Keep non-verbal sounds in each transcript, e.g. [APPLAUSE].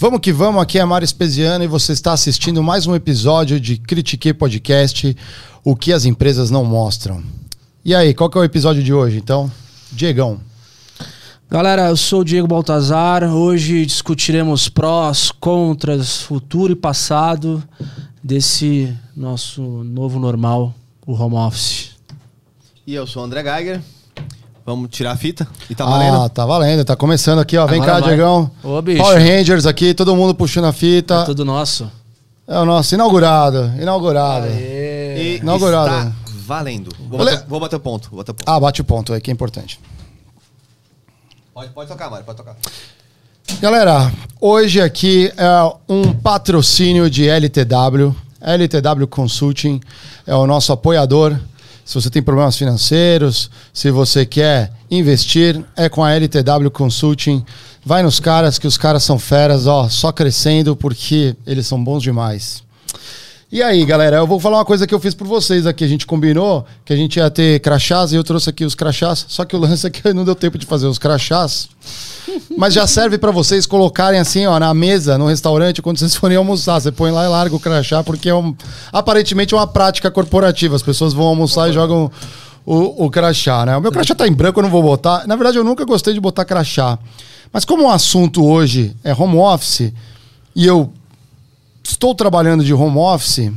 Vamos que vamos, aqui é Mário Espesiano e você está assistindo mais um episódio de Critique Podcast, o que as empresas não mostram. E aí, qual que é o episódio de hoje, então? Diegão. Galera, eu sou o Diego Baltazar. Hoje discutiremos prós, contras, futuro e passado desse nosso novo normal, o home office. E eu sou o André Geiger. Vamos tirar a fita? E tá ah, valendo? tá valendo, tá começando aqui, ó. Vem Agora cá, vai. Diegão. Ô, bicho. Power Rangers aqui, todo mundo puxando a fita. É tudo nosso. É o nosso inaugurado, inaugurado. E Inaugurado. está valendo. Vou bater, vou bater o ponto. Vou bater o ponto. Ah, bate o ponto aí, que é importante. Pode, pode tocar, Mário, pode tocar. Galera, hoje aqui é um patrocínio de LTW. LTW Consulting é o nosso apoiador. Se você tem problemas financeiros, se você quer investir, é com a LTW Consulting. Vai nos caras, que os caras são feras, ó, só crescendo porque eles são bons demais. E aí, galera, eu vou falar uma coisa que eu fiz por vocês aqui. A gente combinou que a gente ia ter crachás e eu trouxe aqui os crachás. Só que o lance é que [LAUGHS] não deu tempo de fazer os crachás. Mas já serve pra vocês colocarem assim, ó, na mesa, no restaurante, quando vocês forem almoçar. Você põe lá e larga o crachá, porque é um, aparentemente é uma prática corporativa. As pessoas vão almoçar e jogam o, o crachá, né? O meu crachá tá em branco, eu não vou botar. Na verdade, eu nunca gostei de botar crachá. Mas como o assunto hoje é home office, e eu estou trabalhando de home office,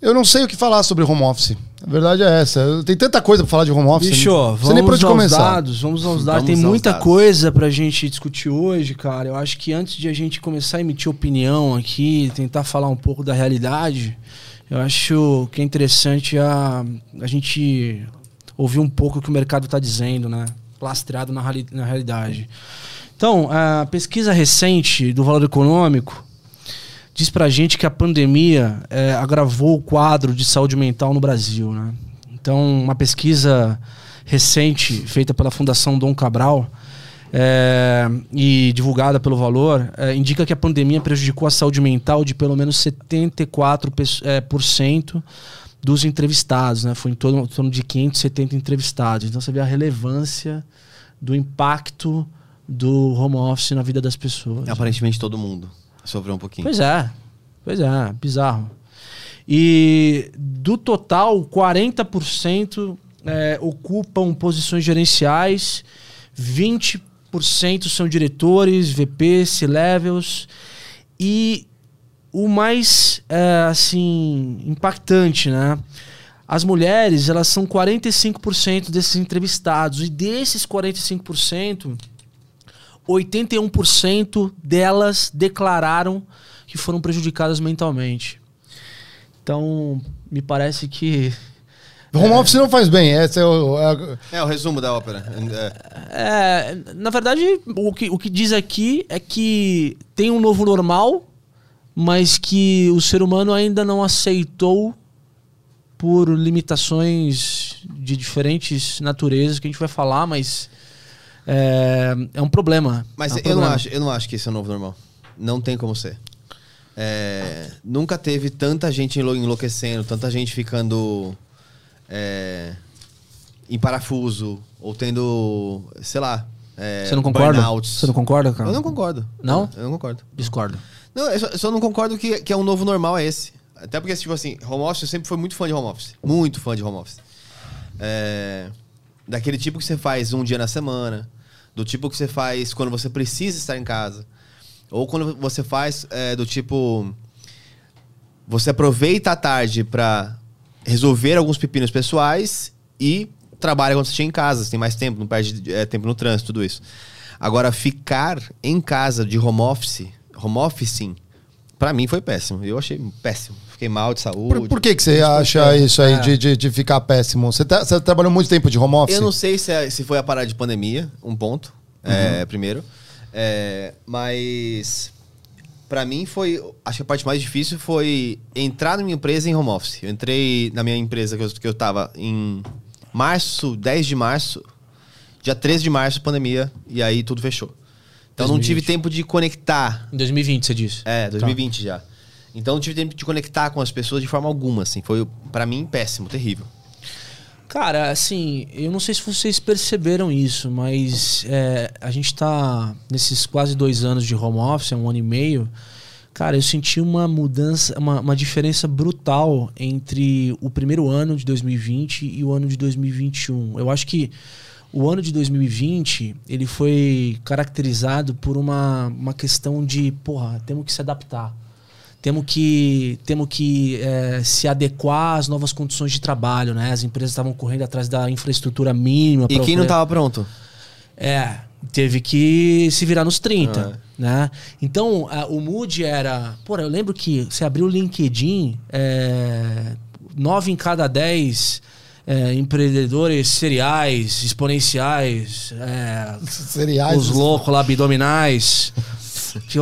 eu não sei o que falar sobre home office. A verdade é essa. Tem tanta coisa pra falar de home office. Bicho, não vamos sei nem por onde aos começar. dados, vamos aos dados. Vamos Tem aos muita dados. coisa pra gente discutir hoje, cara. Eu acho que antes de a gente começar a emitir opinião aqui, tentar falar um pouco da realidade, eu acho que é interessante a, a gente ouvir um pouco o que o mercado está dizendo, né? Lastreado na, na realidade. Então, a pesquisa recente do Valor Econômico diz pra gente que a pandemia eh, agravou o quadro de saúde mental no Brasil, né? Então, uma pesquisa recente feita pela Fundação Dom Cabral eh, e divulgada pelo Valor eh, indica que a pandemia prejudicou a saúde mental de pelo menos 74% pesso- eh, por cento dos entrevistados, né? Foi em torno, em torno de 570 entrevistados. Então, você vê a relevância do impacto do home office na vida das pessoas. Aparentemente todo mundo sofreu um pouquinho. Pois é. Pois é, bizarro. E do total, 40% é, ocupam posições gerenciais, 20% são diretores, VP, C-levels. E o mais é, assim impactante, né? As mulheres, elas são 45% desses entrevistados e desses 45%, 81% delas declararam que foram prejudicadas mentalmente. Então, me parece que Home office não faz bem. Esse é o. é- É o resumo da ópera. É. É, na verdade, o que, o que diz aqui é que tem um novo normal, mas que o ser humano ainda não aceitou por limitações de diferentes naturezas que a gente vai falar, mas é, é um problema. Mas É um eu, não problema. acho, eu não acho que esse é o novo normal. Não tem como ser. É, nunca teve tanta gente enlou- enlouquecendo, tanta gente ficando é, em parafuso, ou tendo, sei lá. é, Você não concorda? burnouts. Você não concorda, cara? Eu não concordo. Não? Eu não concordo. Discordo. Não, eu só, eu só não concordo que, que é um novo normal é esse. Até porque, tipo assim, home office, eu sempre fui muito fã de home office. Muito fã de home office. É, daquele tipo que você faz um dia na semana. Do tipo que você faz quando você precisa estar em casa. Ou quando você faz é, do tipo... Você aproveita a tarde pra resolver alguns pepinos pessoais e trabalha quando você chega em casa. Você tem mais tempo, não perde é, tempo no trânsito, tudo isso. Agora, ficar em casa de home office, home officing, pra mim foi péssimo. Eu achei péssimo. Fiquei mal de saúde. Por, por que, que você acha isso aí É. de, de, de ficar péssimo? Você, tá- você trabalhou muito tempo de home office? Eu não sei se, é- se foi a parada de pandemia, um ponto, é, primeiro. É, mas pra mim foi. Acho que a parte mais difícil foi entrar na minha empresa em home office. Eu entrei na minha empresa que eu, que eu tava em março, 10 de março, dia 13 de março, pandemia, e aí tudo fechou. Então não 2020. tive tempo de conectar. Em 2020, você disse. É, 2020 já. Então não tive tempo de conectar com as pessoas de forma alguma, assim. Foi, pra mim, péssimo, terrível. Cara, assim, eu não sei se vocês perceberam isso, mas é, a gente tá nesses quase dois anos de home office, um ano e meio. Cara, eu senti uma mudança, uma, uma diferença brutal entre o primeiro ano de 2020 e o ano de 2021. Eu acho que o ano de 2020 ele foi caracterizado por uma, uma questão de, porra, temos que se adaptar temos que, temos que é, se adequar às novas condições de trabalho, né? As empresas estavam correndo atrás da infraestrutura mínima. E quem não estava pronto? É, teve que se virar nos 30, ah. né? Então, a, o mood era... Pô, eu lembro que você abriu o LinkedIn, é, nove em cada dez... É, empreendedores seriais, exponenciais, é, seriais, os loucos lá, abdominais. [LAUGHS] que,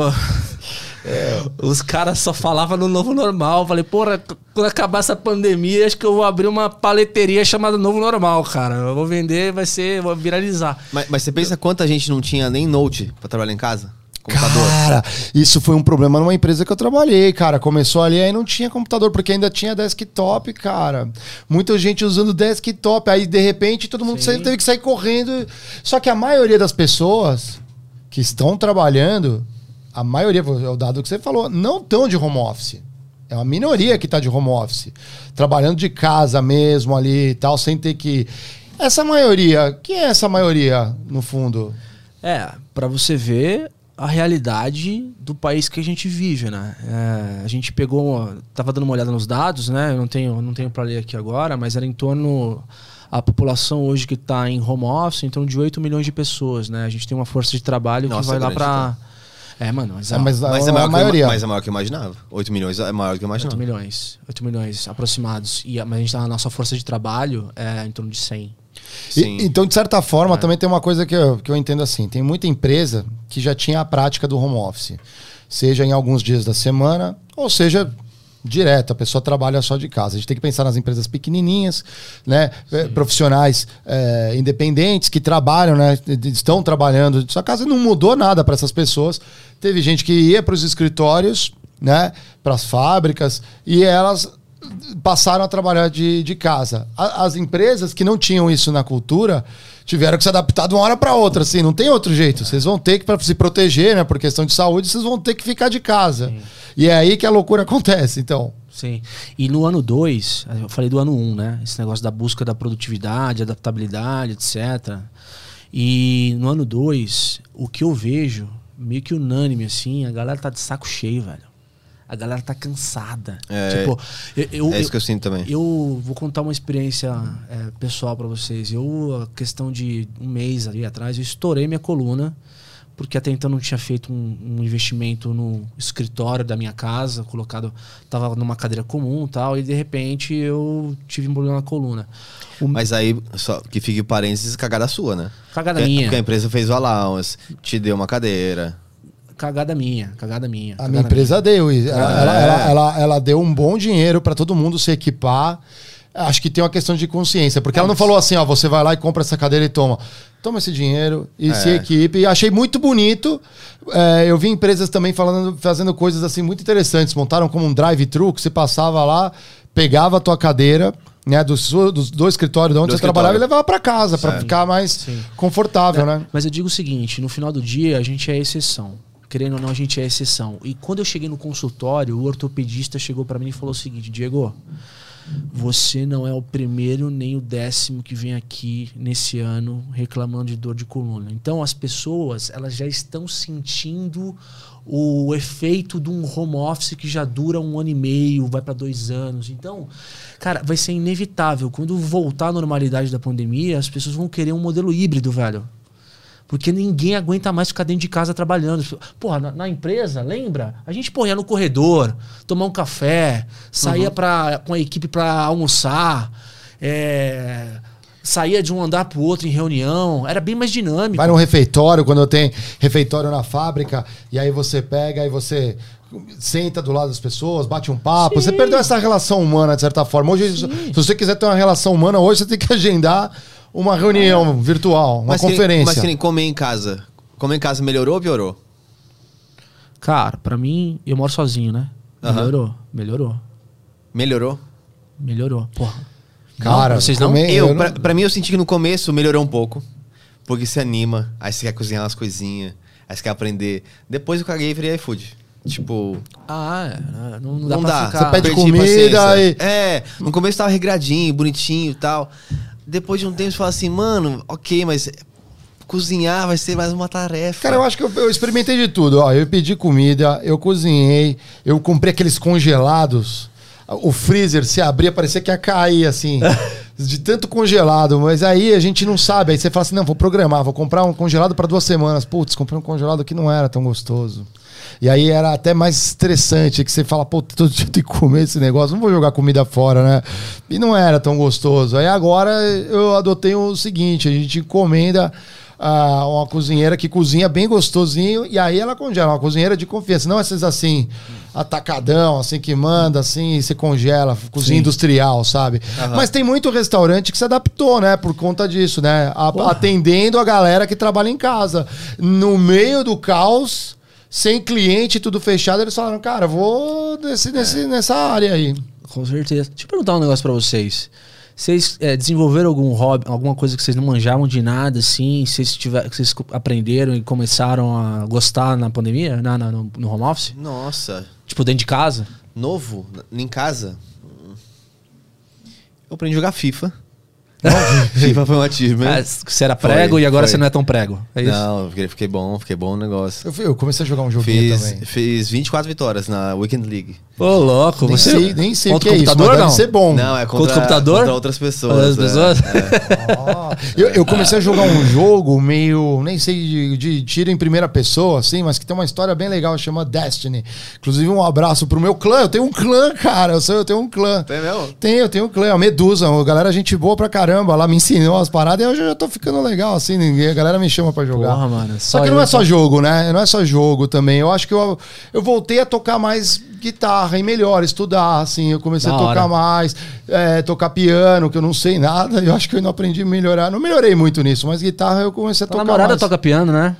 é, os caras só falavam no novo normal. Falei, porra, quando acabar essa pandemia, acho que eu vou abrir uma paleteria chamada Novo Normal, cara. Eu vou vender, vai ser, vou viralizar. Mas, mas você pensa quanta gente não tinha nem note para trabalhar em casa? Computador. Cara, isso foi um problema numa empresa que eu trabalhei, cara. Começou ali, aí não tinha computador, porque ainda tinha desktop, cara. Muita gente usando desktop. Aí, de repente, todo mundo saiu, teve que sair correndo. Só que a maioria das pessoas que estão trabalhando a maioria, é o dado que você falou, não estão de home office. É uma minoria que está de home office. Trabalhando de casa mesmo ali e tal, sem ter que. Essa maioria, quem é essa maioria, no fundo? É, para você ver a realidade do país que a gente vive, né? É, a gente pegou, tava dando uma olhada nos dados, né? Eu não tenho, não tenho para ler aqui agora, mas era em torno a população hoje que está em home office, em torno de 8 milhões de pessoas, né? A gente tem uma força de trabalho Nossa, que vai lá para é, mano, mas, é, mas, mas é, maior a maioria. Que, mas é maior que eu imaginava. 8 milhões é maior do que eu imaginava. 8 milhões. 8 milhões aproximados. E, mas a gente tá na nossa força de trabalho é em torno de 100. E, então, de certa forma, é. também tem uma coisa que eu, que eu entendo assim: tem muita empresa que já tinha a prática do home office, seja em alguns dias da semana, ou seja direto, a pessoa trabalha só de casa. A gente tem que pensar nas empresas pequenininhas, né, é, profissionais é, independentes que trabalham, né, estão trabalhando. Sua casa não mudou nada para essas pessoas. Teve gente que ia para os escritórios, né, para as fábricas e elas passaram a trabalhar de, de casa. As empresas que não tinham isso na cultura tiveram que se adaptar de uma hora para outra, assim, não tem outro jeito. Vocês vão ter que, para se proteger, né, por questão de saúde, vocês vão ter que ficar de casa. Sim. E é aí que a loucura [LAUGHS] acontece, então. Sim. E no ano 2, eu falei do ano 1, um, né? Esse negócio da busca da produtividade, adaptabilidade, etc. E no ano 2, o que eu vejo, meio que unânime, assim, a galera tá de saco cheio, velho. A galera tá cansada. É, tipo, eu, eu, é isso que eu sinto também. Eu vou contar uma experiência é, pessoal para vocês. Eu, a questão de um mês ali atrás, eu estourei minha coluna porque até então não tinha feito um, um, investimento no escritório da minha casa, colocado, tava numa cadeira comum tal, e de repente eu tive um problema na coluna. O... Mas aí, só que fique parênteses, cagada sua, né? Cagada minha. Porque a empresa fez o allowance, te deu uma cadeira. Cagada minha, cagada minha. A minha empresa minha. deu. Ela, é. ela, ela, ela, ela deu um bom dinheiro para todo mundo se equipar. Acho que tem uma questão de consciência, porque ela não falou assim, ó, você vai lá e compra essa cadeira e toma toma esse dinheiro e é. se equipe. Achei muito bonito. É, eu vi empresas também falando, fazendo coisas assim muito interessantes. Montaram como um drive-thru que você passava lá, pegava a tua cadeira. Né, do, do, do escritório de onde do você trabalhava e levava para casa para ficar mais Sim. confortável, é, né? Mas eu digo o seguinte: no final do dia a gente é exceção querendo ou não, a gente é exceção. E quando eu cheguei no consultório, o ortopedista chegou para mim e falou o seguinte: Diego, você não é o primeiro nem o décimo que vem aqui nesse ano reclamando de dor de coluna. Então as pessoas elas já estão sentindo o efeito de um home office que já dura um ano e meio, vai para dois anos. Então, cara, vai ser inevitável. Quando voltar à normalidade da pandemia, as pessoas vão querer um modelo híbrido, velho. Porque ninguém aguenta mais ficar dentro de casa trabalhando. Porra, na, na empresa, lembra? A gente porra, ia no corredor, tomar um café, saía uhum. pra, com a equipe para almoçar, é, saía de um andar pro outro em reunião. Era bem mais dinâmico. Vai num refeitório, quando tenho refeitório na fábrica, e aí você pega e você senta do lado das pessoas, bate um papo. Sim. Você perdeu essa relação humana, de certa forma. Hoje, Sim. se você quiser ter uma relação humana, hoje você tem que agendar uma reunião virtual, uma mas conferência. Que, mas que nem comer em casa. Comer em casa melhorou ou piorou? Cara, pra mim, eu moro sozinho, né? Melhorou, melhorou. Melhorou? Melhorou, porra. Cara, vocês não? comer- Eu, não- pra, pra mim, eu senti que no começo melhorou um pouco. Porque você anima, aí você quer cozinhar umas coisinhas, aí você quer aprender. Depois eu caguei e virei iFood. Tipo, Ah, é, não, não dá não pra dá. ficar... Você pede Perdi comida e- É, no começo tava regradinho, bonitinho e tal. Depois de um tempo você fala assim, mano, ok, mas cozinhar vai ser mais uma tarefa. Cara, eu acho que eu, eu experimentei de tudo. Ó, eu pedi comida, eu cozinhei, eu comprei aqueles congelados. O freezer se abria, parecia que ia cair, assim, [LAUGHS] de tanto congelado. Mas aí a gente não sabe. Aí você fala assim: não, vou programar, vou comprar um congelado para duas semanas. Putz, comprei um congelado que não era tão gostoso. E aí era até mais estressante, que você fala, pô, todo dia tem que comer esse negócio, não vou jogar comida fora, né? E não era tão gostoso. Aí agora eu adotei o seguinte: a gente encomenda ah, uma cozinheira que cozinha bem gostosinho e aí ela congela, uma cozinheira de confiança, não essas assim, atacadão, assim que manda, assim, e você congela, cozinha Sim. industrial, sabe? Mas tem muito restaurante que se adaptou, né, por conta disso, né? A- atendendo a galera que trabalha em casa. No meio do caos, sem cliente, tudo fechado, eles falaram, cara, vou nesse, nesse, nessa área aí. Com certeza. Deixa eu perguntar um negócio pra vocês. Vocês é, desenvolveram algum hobby, alguma coisa que vocês não manjavam de nada, assim? Vocês, tiver, que vocês aprenderam e começaram a gostar na pandemia, na, na- no, no home office? Nossa, Tipo, dentro de casa? novo, em casa. Eu aprendi a jogar FIFA. FIFA [LAUGHS] foi um achievement. Ah, você era prego Foi, e agora foi. você não é tão prego. É isso? Não, eu fiquei, fiquei bom, fiquei bom no negócio. Eu, fui- eu comecei a jogar um joguinho Fiz, também. fiz 24 vitórias na Weekend League. Ô, louco. Nem você... sei, nem sei o que é isso, mas computador ou deve não? ser bom. Não, é Contra contra, computador? contra outras pessoas. Outras é, pessoas? [LAUGHS] é. Ah, eu, eu comecei a jogar um jogo meio, nem sei, de, de tiro em primeira pessoa, assim, mas que tem uma história bem legal, chama Destiny. Inclusive, um abraço pro meu clã. Eu tenho um clã, cara. Eu, sou, eu tenho um clã. Tem mesmo? Tenho, eu tenho um clã, a Medusa. A galera, gente boa pra caramba. Lá me ensinou as paradas e eu já tô ficando legal, assim. Ninguém, a galera me chama pra jogar. Porra, mano. Só, que eu não é só jogo, né? Não é só jogo também. Eu acho que eu, eu voltei a tocar mais guitarra e melhor, estudar, assim. Eu comecei Da a tocar hora. mais, é, tocar piano, que eu não sei nada. Eu acho que eu não aprendi a melhorar. Não melhorei muito nisso, mas guitarra eu comecei a Tua tocar namorada mais. toca piano, né?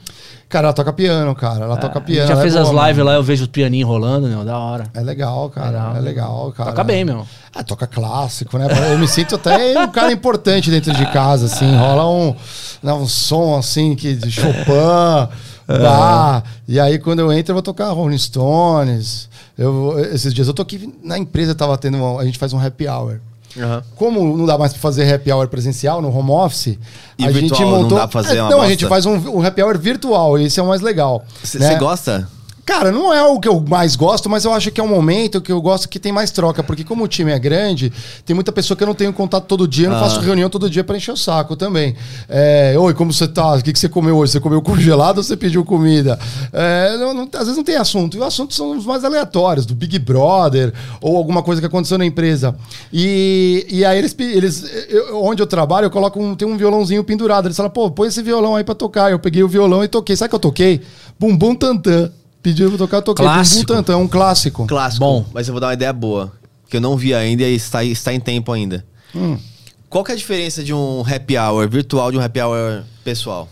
Cara, ela toca piano, cara. Ela toca A piano. já é fez boa, as lives mano. lá, eu vejo o pianinho rolando, meu, da hora. É legal, cara. Legal. É legal, cara. Toca bem, meu. Ah, toca clássico, né? Eu me sinto até um [LAUGHS] cara importante dentro de casa, assim. Rola um, um som, assim, que de Chopin, Bach. E aí, quando eu entro, eu vou tocar Rolling Stones. Eu, esses dias eu tô aqui na empresa, tava tendo... uma- a gente faz um happy hour. Aham. Como não dá mais pra fazer happy hour presencial no home office, E a gente virtual não montou... dá fazer É, Não, a gente faz um, um happy hour virtual, e esse é o mais legal. Você né? gosta? Cara, não é o que eu mais gosto, mas eu acho que é um momento que eu gosto que tem mais troca, porque como o time é grande, tem muita pessoa que eu não tenho contato todo dia, eu não Ah. faço reunião todo dia pra encher o saco também. É, Oi, como você tá? O que, que você comeu hoje? Você comeu congelado ou você pediu comida? É, não- não- às vezes não tem assunto. E os assuntos são os mais aleatórios, do Big Brother, ou alguma coisa que aconteceu na empresa. E, e aí eles, eles eu- onde eu trabalho, eu coloco um, tem um violãozinho pendurado. Eles falam, pô, põe esse violão aí pra tocar. Eu peguei o violão e toquei. Sabe o que eu toquei? Bumbum Tantã. Pediu pra tocar, eu toquei. Clássico. Bumbum Tantã, um clássico. Clássico. Bom. Mas eu vou dar uma ideia boa. Que eu não vi ainda e está, está em tempo ainda. Hum. Qual que é a diferença de um happy hour virtual de um happy hour pessoal?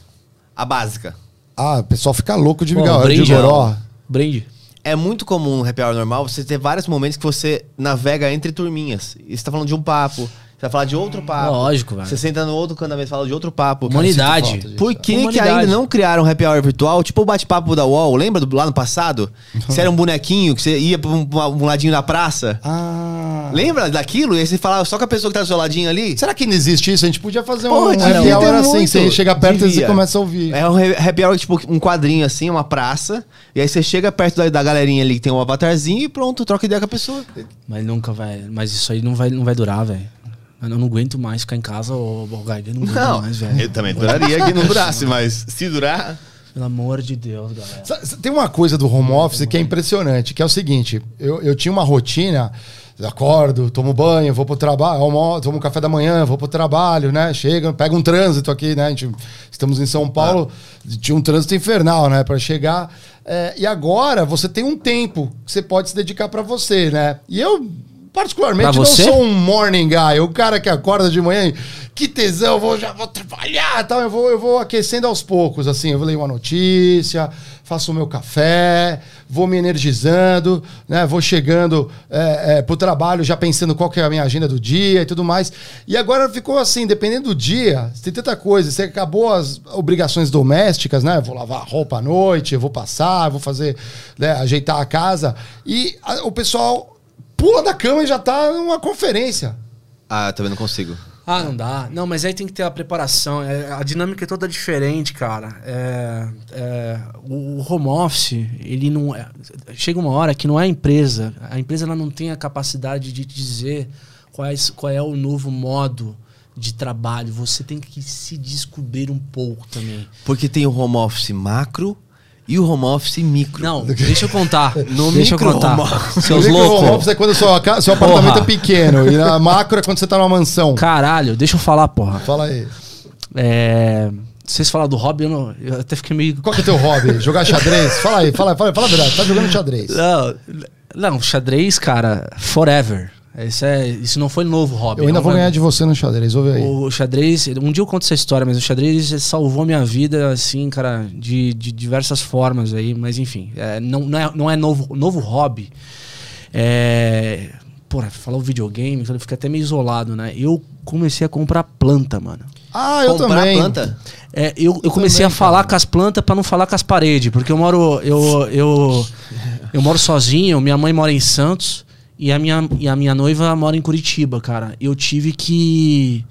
A básica. Ah, o pessoal fica louco de, Pô, de brinde, goró. Brinde. É muito comum no happy hour normal você ter vários momentos que você navega entre turminhas. E você tá falando de um papo, você vai falar de outro papo. Lógico, velho. Você senta no outro canto da mesa e fala de outro papo. Humanidade. disso. Por que, que Humanidade. ainda não criaram um happy hour virtual? Tipo o bate-papo da UOL, lembra do, lá no passado? Você era um bonequinho, que você ia pra um, um ladinho da praça. Ah. Lembra daquilo? E aí você falava só com a pessoa que tá do seu ladinho ali? Será que ainda existe isso? A gente podia fazer Pô, um devia happy hour assim. muito. Você chega perto e você Devia. começa a ouvir. É um ha- happy hour, tipo, um quadrinho assim, uma praça. E aí você chega perto da, da galerinha ali que tem um avatarzinho e pronto, troca ideia com a pessoa. Mas nunca vai. Mas isso aí não vai, não vai durar, velho. Eu não aguento mais ficar em casa, ô Borgai. Eu não aguento Não, mais, velho. eu também duraria que não durasse, mas se durar. Pelo amor de Deus, galera. Tem uma coisa do home office que é impressionante, que é o seguinte: eu, eu tinha uma rotina, acordo, tomo banho, vou pro trabalho, almoço, tomo café da manhã, vou pro trabalho, né? Chega, pega um trânsito aqui, né? A gente- estamos em São Paulo, tinha um trânsito infernal, né? Para chegar. É, e agora você tem um tempo que você pode se dedicar para você, né? E eu particularmente, não sou um morning guy. O cara que acorda de manhã e que tesão, vou, já vou trabalhar tal. Eu vou, eu vou aquecendo aos poucos, assim. Eu ler uma notícia, faço o meu café, vou me energizando, né? Vou chegando é, é, pro trabalho já pensando qual que é a minha agenda do dia e tudo mais. E agora ficou assim, dependendo do dia, tem tanta coisa. Você acabou as obrigações domésticas, né? Eu vou lavar a roupa à noite, eu vou passar, vou fazer, né, ajeitar a casa. E a- o pessoal pula da cama e já tá numa conferência. Ah, eu também não consigo. Ah, não dá. Não, mas aí tem que ter a preparação. É, a dinâmica é toda diferente, cara. É, é, o, o home office, ele não é. Chega uma hora que não é a empresa. A empresa ela não tem a capacidade de dizer esse- qual é o novo modo de trabalho. Você tem que se descobrir um pouco também. Porque tem o home office macro e o home office micro. Não, deixa eu contar. No deixa eu micro contar. home office. Seus O micro home loucos. office é quando ca- seu apartamento Porra. é pequeno. E a macro é quando você tá numa mansão. Caralho, deixa eu falar, porra. Fala aí. É, vocês falaram do hobby, eu, não- eu até fiquei meio. Qual que é o teu hobby? Jogar xadrez? Fala aí, fala, fala, fala a verdade. Tá jogando xadrez. Não, não, xadrez, cara, forever. Isso, é, isso não foi novo hobby. Eu ainda É vou uma- ganhar de você no xadrez, ouve aí. O xadrez, um dia eu conto essa história, mas o xadrez salvou minha vida, assim, cara, de, de diversas formas aí, mas enfim, é, não, não é, não é novo, novo hobby. É. Porra, falar o videogame, eu fiquei até meio isolado, né? Eu comecei a comprar planta, mano. Ah, eu Comprar também. planta? É, eu, eu comecei também, a falar cara. com as plantas pra não falar com as paredes, porque eu moro eu, eu, eu moro sozinho, minha mãe mora em Santos e a minha, e a minha noiva mora em Curitiba, cara. Eu tive que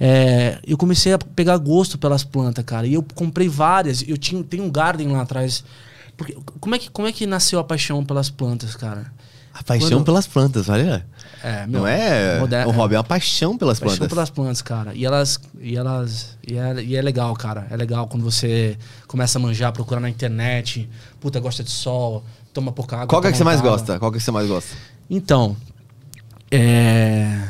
é, eu comecei a pegar gosto pelas plantas, cara. E eu comprei várias. Eu tinha tem um garden lá atrás. Porque, como é que como é que nasceu a paixão pelas plantas, cara? A paixão Quando- pelas plantas, olha. É, meu, Não é moder- um hobby, é uma paixão pelas Paixão plantas. pelas plantas, cara. E elas. E elas. E é, e é legal, cara. É legal quando você começa a manjar, procurar na internet. Puta, gosta de sol, toma pouca água. Qual que é que você mais água. gosta? Qual que é que você mais gosta? Então. É.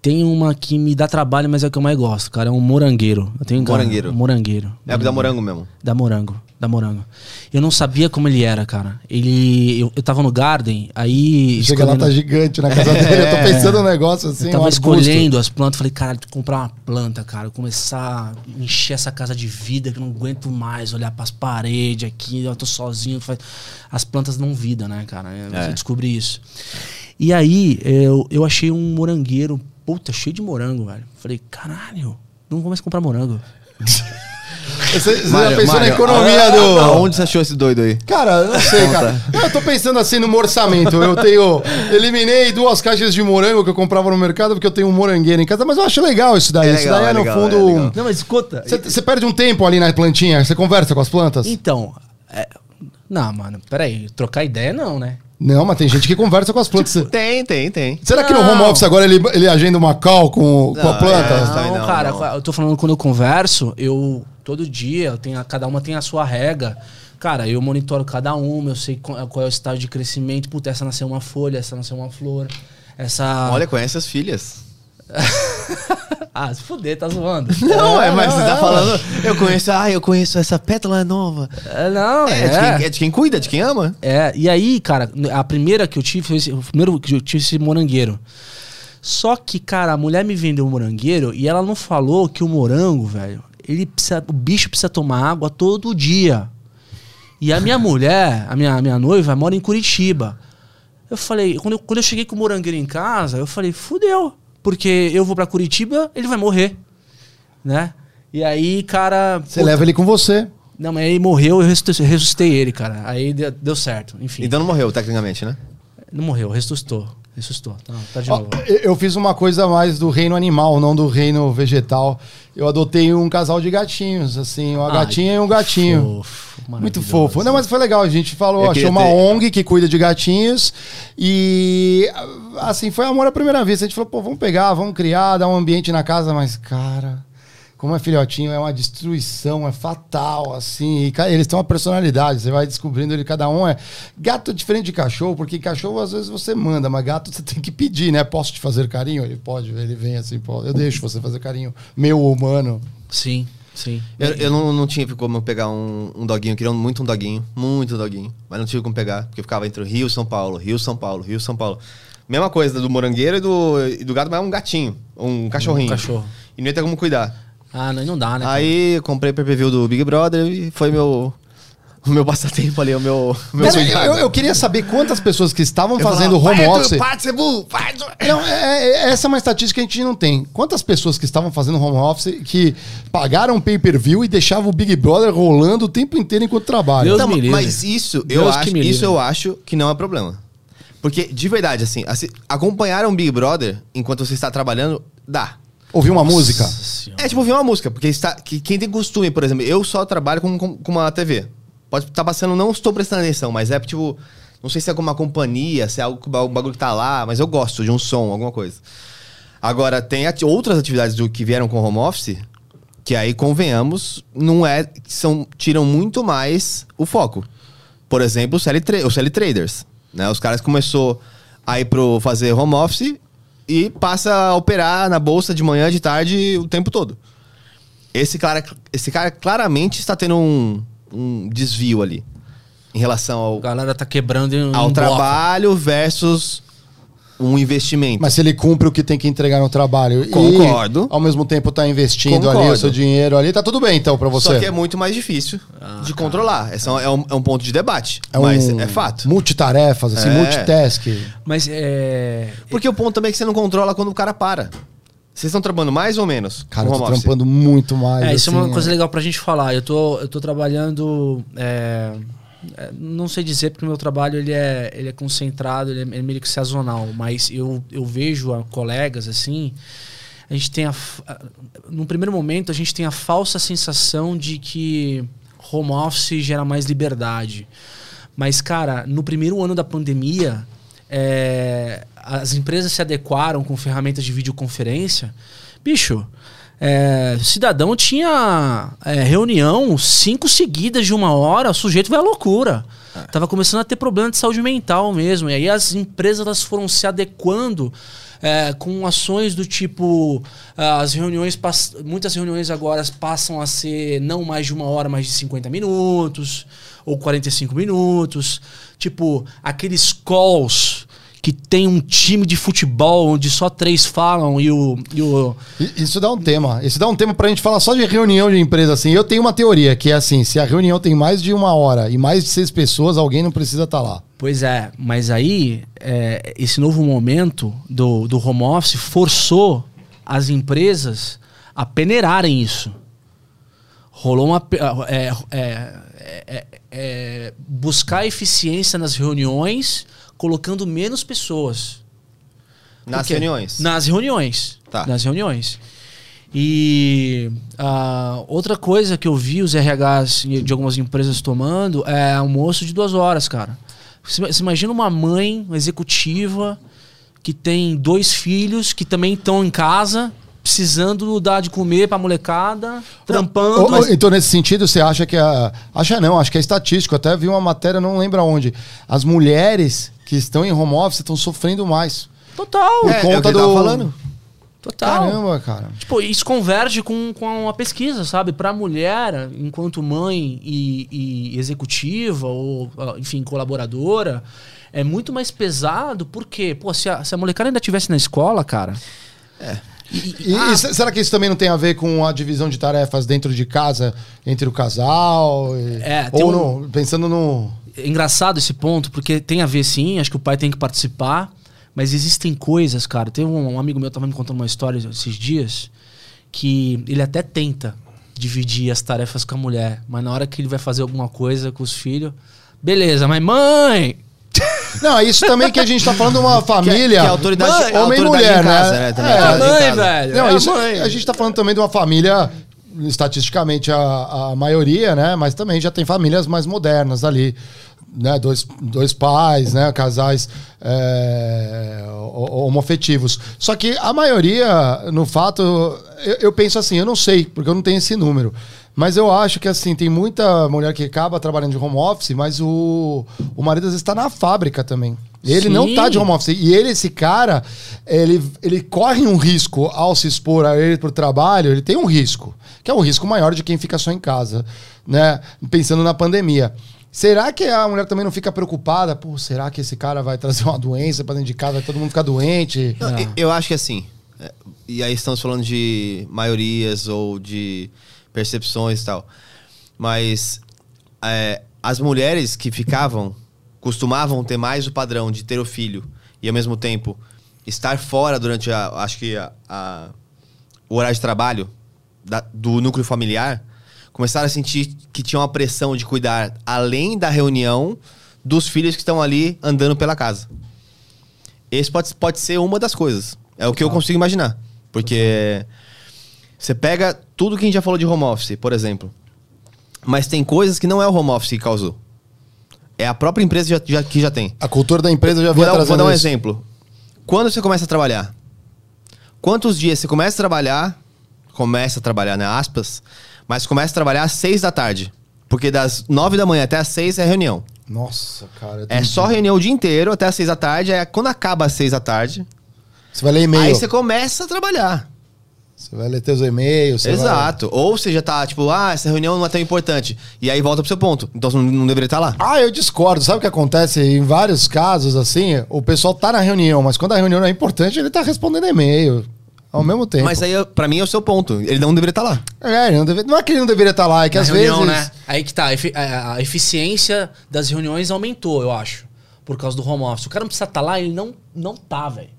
Tem uma que me dá trabalho, mas é o que eu mais gosto, cara. É um morangueiro. Eu tenho cara, Morangueiro. um morangueiro. É da morango mesmo. Da morango, da morango. Eu não sabia como ele era, cara. Ele. Eu, eu tava no Garden, aí. Chega lá, tá gigante na [LAUGHS] casa dele. Eu tô pensando um negócio assim, eu tava um escolhendo as plantas, falei, cara, comprar uma planta, cara. Começar a encher essa casa de vida que eu não aguento mais olhar pras paredes aqui, eu tô sozinho. faz- As plantas não vida, né, cara? Eu É. descobri isso. E aí, eu, eu achei um morangueiro, puta, cheio de morango, velho. Falei, caralho, não começo a comprar morango. [LAUGHS] Você, você já Mário, pensou na Mário, economia a- do. Aonde você achou esse doido aí? Cara, eu não sei, cara. Eu tô pensando assim no meu orçamento. Eu tenho. Eliminei duas caixas de morango que eu comprava no mercado porque eu tenho um morangueiro em casa, mas eu acho legal isso daí. É isso legal, daí é, é no legal, é fundo. legal. Não, mas escuta. Você você perde um tempo ali na plantinha, você conversa com as plantas? Então, é, não, mano, peraí, trocar ideia não, né? Não, mas tem gente que conversa com as plantas. Tem, tem, tem. Será que no Não. home office agora ele, ele agenda uma call com, com a Não, planta? é, Não, não, cara, não. eu tô falando quando eu converso, eu todo dia, eu tenho, a- cada uma tem a sua rega. Cara, eu monitoro cada uma, eu sei qual, qual é o estágio de crescimento. Puta, essa nasceu uma folha, essa nasceu uma flor. Essa. Olha, conhece as filhas. [LAUGHS] ah, se fuder, tá zoando. [LAUGHS] Não, é, mas não, você tá é. falando. Eu conheço, ah, eu conheço essa pétala nova. É, não, É, é. De quem, é de quem cuida, de quem ama. É, e aí, cara, a primeira que eu tive foi esse, o primeiro que eu tive esse morangueiro. Só que, cara, a mulher me vendeu o morangueiro e ela não falou que o morango, velho, ele precisa, o bicho precisa tomar água todo dia. E a minha [LAUGHS] mulher, a minha, a minha noiva, mora em Curitiba. Eu falei, quando eu, quando eu cheguei com o morangueiro em casa, eu falei, fudeu. Porque eu vou pra Curitiba, ele vai morrer. Né? E aí, cara. Você puta, leva ele com você. Não, mas aí morreu, eu ressuscitei, ele, cara. Aí deu, deu certo, enfim. Então não morreu, tecnicamente, né? Não morreu, ressuscitou. Ressuscitou. Tá, tá de Ó, novo. eu eu fiz uma coisa mais do reino animal, não do reino vegetal. Eu adotei um casal de gatinhos, assim, uma Ai, gatinha e um gatinho. Fofo, Muito fofo. Não, mas foi legal. A gente falou, Eu achou uma ter- ONG que cuida de gatinhos. E assim, foi amor à primeira vista. A gente falou, pô, vamos pegar, vamos criar, dar um ambiente na casa, mas, cara. Como é filhotinho, é uma destruição, é fatal, assim. E eles têm uma personalidade, você vai descobrindo ele, cada um é. Gato é diferente de cachorro, porque cachorro às vezes você manda, mas gato você tem que pedir, né? Posso te fazer carinho? Ele pode, ele vem assim, pô, eu deixo você fazer carinho, meu humano. Sim, sim. Eu, eu não, não tinha como pegar um, um doguinho, eu queria muito um doguinho, muito doguinho. Mas não tive como pegar, porque ficava entre o Rio e São Paulo, Rio São Paulo, Rio São Paulo. Mesma coisa do morangueiro e do, e do gato, mas é um gatinho, um cachorrinho. Um cachorro. E não ia ter como cuidar. Ah, não, não dá, né? Aí eu comprei o pay-per-view do Big Brother e foi meu, o [LAUGHS] meu passatempo ali, o meu, o meu Mas eu, eu- queria saber quantas pessoas que estavam Eu fazendo falava, home "Vai, office. Vai, Arthur." Não, é- é- essa é uma estatística que a gente não tem. Quantas pessoas que estavam fazendo home office que pagaram pay-per-view e deixavam o Big Brother rolando o tempo inteiro enquanto trabalham? Deus Não, me livre. mas isso eu, Deus acho, isso eu acho que não é problema. Porque, de verdade, assim, assim, acompanhar um Big Brother enquanto você está trabalhando, dá. Ouvir uma música? Senhora. É tipo ouvir uma música, porque está, que, quem tem costume, por exemplo, eu só trabalho com, com, com uma TV. Pode estar passando, não estou prestando atenção, mas é tipo, não sei se é alguma companhia, se é algo, um bagulho que tá lá, mas eu gosto de um som, alguma coisa. Agora, tem ati- outras atividades do que vieram com home office, que aí, convenhamos, não é. São, tiram muito mais o foco. Por exemplo, os Tra- os traders né? Os caras começou a ir pro fazer home office e passa a operar na bolsa de manhã, de tarde, o tempo todo. Esse cara, esse cara claramente está tendo um, um desvio ali. Em relação ao, A galera tá quebrando em um ao bloco. trabalho versus um investimento. Mas se ele cumpre o que tem que entregar no trabalho Concordo. e ao mesmo tempo tá investindo ali Concordo. o seu dinheiro ali, tá tudo bem então pra você. Só que é muito mais difícil de controlar. Esse é um, é um- é um ponto de debate. É mas um é fato. Multitarefas, assim, É. multitask. Mas é. Porque o ponto também é que você não controla quando o cara para. Vocês estão trabalhando mais ou menos? Cara, eu tô trampando muito mais. É, isso é uma assim, coisa legal pra gente falar. Eu tô, eu tô trabalhando. é, é, não sei dizer porque o meu trabalho ele é, ele é concentrado, é, ele é meio que sazonal, mas eu, eu vejo a colegas assim. A gente tem a. a- Num primeiro momento, a gente tem a falsa sensação de que home office gera mais liberdade. Mas, cara, no primeiro ano da pandemia, é, as empresas se adequaram com ferramentas de videoconferência. Bicho, é, cidadão tinha é, reunião cinco seguidas de uma hora, o sujeito vai à loucura. Tava começando a ter problema de saúde mental mesmo. E aí as empresas elas foram se adequando é, com ações do tipo ah, as reuniões muitas reuniões agora passam a ser não mais de uma hora, mas de 50 minutos ou 45 minutos. Tipo, aqueles calls que tem um time de futebol onde só três falam e o, e o Isso dá um tema. Isso dá um tema pra gente falar só de reunião de empresa, assim. Eu tenho uma teoria que é assim: se a reunião tem mais de uma hora e mais de seis pessoas, alguém não precisa estar lá. Pois é, mas aí é, esse novo momento do, do home office forçou as empresas a peneirarem isso. Rolou uma. pe- é, é, é, é, buscar eficiência nas reuniões, colocando menos pessoas. Nas reuniões. Nas reuniões. Tá. Nas reuniões. E ah, outra coisa que eu vi os RHs de algumas empresas tomando é almoço de duas horas, cara. Você você imagina uma mãe uma executiva que tem dois filhos que também estão em casa, precisando dar de comer pra molecada, trampando. Ô, ô, mas- Então, nesse sentido, você acha que a. Acha não, acho que é estatístico. Até vi uma matéria, não lembro aonde. As mulheres que estão em home office estão sofrendo mais. Total, Por É, é o conta tava do. falando. total. Caramba, cara. Tipo, isso converge com, com a pesquisa, sabe? Pra mulher, enquanto mãe e, e executiva, ou, ah, enfim, colaboradora, é muito mais pesado, porque, pô, se a, se a molecada ainda estivesse na escola, cara. É. E, E, e se- será que isso também não tem a ver com a divisão de tarefas dentro de casa, entre o casal? e- É, ou um- no- pensando no. É engraçado esse ponto, porque tem a ver sim, acho que o pai tem que participar, mas existem coisas, cara. Tem um, um amigo meu que tava me contando uma história esses dias que ele até tenta dividir as tarefas com a mulher, mas na hora que ele vai fazer alguma coisa com os filhos, beleza, mas mãe, [LAUGHS] Não, é isso também que a gente tá falando de uma família. que é a autoridade- Mãe, homem e autoridade mulher, em casa, né? né. É, É, mãe, velho. Não, é isso, mãe. a gente tá falando também de uma família, estatisticamente a, a maioria, né? Mas também já tem famílias mais modernas ali. Né, dois, dois pais, né, casais é, ho- homofetivos. Só que a maioria, no fato, eu, eu penso assim, eu não sei, porque eu não tenho esse número. Mas eu acho que assim, tem muita mulher que acaba trabalhando de home office, mas o, o marido às vezes está na fábrica também. Ele não Sim. tá de home office. E ele, esse cara, ele, ele corre um risco ao se expor a ele pro trabalho, ele tem um risco, que é um risco maior de quem fica só em casa, né? Pensando na pandemia. Será que a mulher também não fica preocupada? Pô, será que esse cara vai trazer uma doença pra dentro de casa? Vai todo mundo ficar doente? Não, eu- Eu acho que assim. é, E aí estamos falando de maiorias ou de percepções e tal. Mas é, as mulheres que ficavam costumavam ter mais o padrão de ter o filho e ao mesmo tempo estar fora durante a, acho que a, a- o horário de trabalho da- do núcleo familiar, começaram a sentir que tinha uma pressão de cuidar além da reunião dos filhos que estão ali andando pela casa. Esse pode, pode ser uma das coisas. É o que eu consigo imaginar. Porque você pega tudo que a gente já falou de home office, por exemplo. Mas tem coisas que não é o home office que causou. É a própria empresa já, já- que já tem. A cultura da empresa já vinha dar, vou trazendo dar um isso. exemplo. Quando você começa a trabalhar? Quantos dias você começa a trabalhar? Começa a trabalhar, né? Aspas. Mas começa a trabalhar às seis da tarde. Porque das nove da manhã até às seis é reunião. Nossa, cara. É só reunião o dia inteiro até às seis da tarde. É quando acaba às seis da tarde, Você vai ler e-mail. aí você começa a trabalhar. Você vai ler teus e-mails. você Exato. Ou você já tá, tipo, ah, essa reunião não é tão importante. E aí volta pro seu ponto. Então você não, deveria estar lá. Vai... Ah, eu discordo. Sabe o que acontece? Em vários casos, assim, o pessoal tá na reunião, mas quando a reunião não é importante, ele tá respondendo e-mail ao mesmo tempo. Mas aí, pra mim, é o seu ponto. Ele não deveria estar lá. É, ele não, deve- não é que ele não deveria estar lá, é que Na às reunião, vezes. né? Aí que tá. A a eficiência das reuniões aumentou, eu acho. Por causa do home office. O cara não precisa estar lá, ele não, não tá, velho.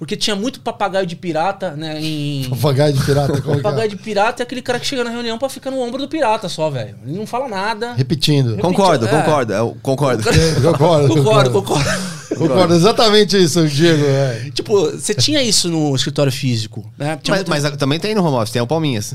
Porque tinha muito papagaio de pirata, né? Em. Papagaio de pirata, como que Papagaio é? de pirata é aquele cara que chega na reunião pra ficar no ombro do pirata só, velho. Ele não fala nada. Repetindo. Concordo, é. concordo. Eu concordo. Concordo, Concordo, concordo. Concordo, exatamente isso, Diego. é. tipo, você tinha isso no escritório físico, né? Tinha Mas, muito- mas também tem no home office, tem o Palminhas.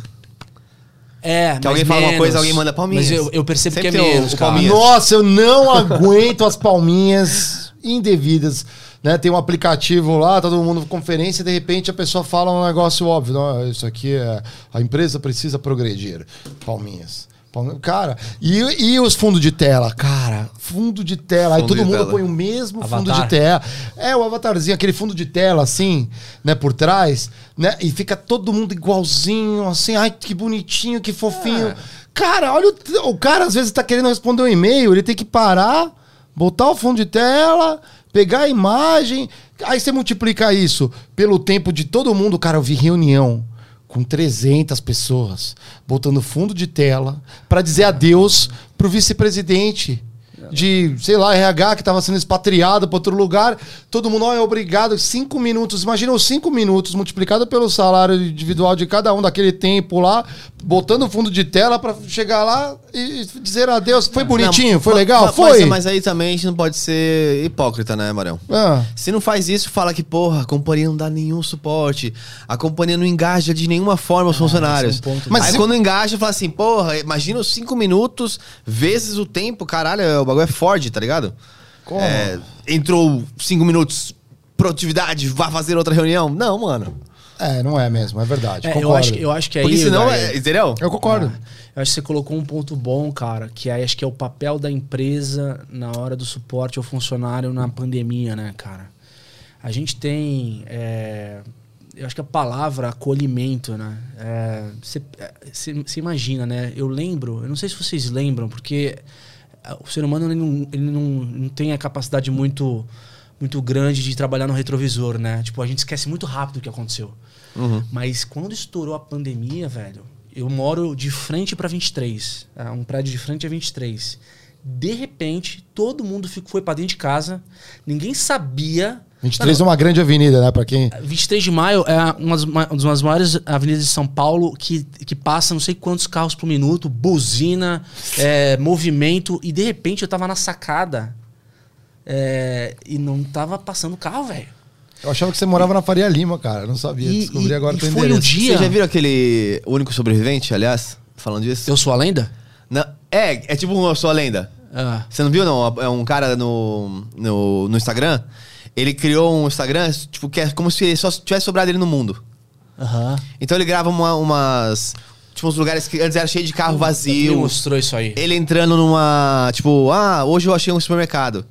É, Que mas alguém fala uma menos. coisa, alguém manda palminhas. Mas eu, eu percebo Sempre que é o- menos, o cara. palminhas. Nossa, eu não [LAUGHS] aguento as palminhas indevidas. Né? Tem um aplicativo lá, tá todo mundo em conferência, e de repente a pessoa fala um negócio óbvio. Não, isso aqui é. A empresa precisa progredir. Palminhas. Palminhas. Cara, e, e os fundos de tela? Cara, fundo de tela. Aí Fundo todo de mundo tela. põe o mesmo fundo Avatar. de tela. É, o avatarzinho, aquele fundo de tela, assim, né, por trás, né? E fica todo mundo igualzinho, assim, ai, que bonitinho, que fofinho. Cara, olha, o, o cara às vezes tá querendo responder um e-mail, ele tem que parar, botar o fundo de tela, pegar a imagem. Aí você multiplica isso pelo tempo de todo mundo, cara, eu vi reunião com 300 pessoas, botando fundo de tela para dizer adeus pro vice-presidente de, sei lá, RH que estava sendo expatriado para outro lugar. Todo mundo, ó, é obrigado. Cinco minutos. Imagina os cinco minutos multiplicado pelo salário individual de cada um daquele tempo lá, botando fundo de tela para chegar lá e dizer adeus. Foi bonitinho? Não, foi legal? ma- foi. Mas, mas aí também a gente não pode ser hipócrita, né, Marão? Ah, Se não faz isso, fala que, porra, a companhia não dá nenhum suporte. A companhia não engaja de nenhuma forma os funcionários. esse é um. Mas Aí se- quando engaja, fala assim, porra, imagina os cinco minutos vezes o tempo. Caralho, o bagulho é Ford, tá ligado? Como? É, entrou cinco minutos, produtividade, vá fazer outra reunião. Não, mano. é, não é mesmo, é verdade. É, eu, concordo. acho, que- eu acho que aí. Porque senão, Daí, é, entendeu? Eu concordo. Eu acho que você colocou um ponto bom, cara, que aí acho que é o papel da empresa na hora do suporte ao funcionário na pandemia, né, cara? A gente tem. é, eu acho que a palavra acolhimento, né? É, Você você- você imagina, né? Eu lembro, eu não sei se vocês lembram, porque o ser humano ele não, ele não, não tem a capacidade muito, muito grande de trabalhar no retrovisor, né? Tipo, a gente esquece muito rápido o que aconteceu. Uhum. Mas quando estourou a pandemia, velho, eu moro de frente pra 23. é, Um prédio de frente a 23. De repente, todo mundo ficou, foi pra dentro de casa. Ninguém sabia. 23 é uma grande avenida, né? Pra quem. 23 de maio é uma das, ma- uma das maiores avenidas de São Paulo que, que passa não sei quantos carros por minuto, buzina, é, movimento. E de repente eu tava na sacada é, e não tava passando carro, velho. Eu achava que você morava na Faria Lima, cara. Eu não sabia. E- Descobri e- agora e o teu foi o endereço. dia- Vocês já viram aquele único sobrevivente, aliás? Falando disso? Eu sou a lenda? Não, é, é tipo uma sua lenda. Ah. Você não viu, não? É um cara no, no, no Instagram. Ele criou um Instagram, tipo, que é como se só tivesse sobrado ele no mundo. Aham. Então ele grava uma- umas. Tipo, uns lugares que antes era cheio de carro vazio. mostrou isso aí. Ele entrando numa. Tipo, ah, hoje eu achei um supermercado.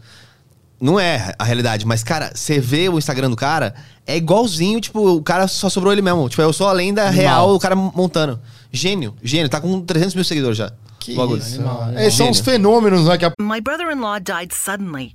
não é a realidade, mas, cara, você vê o Instagram do cara, é igualzinho, tipo, o cara só sobrou ele mesmo. Tipo, eu sou a lenda real, o cara montando. Gênio, gênio, tá com 300 mil seguidores já. Que isso, Animal, animal. Esses são os fenômenos, né? Que a My brother in law died suddenly,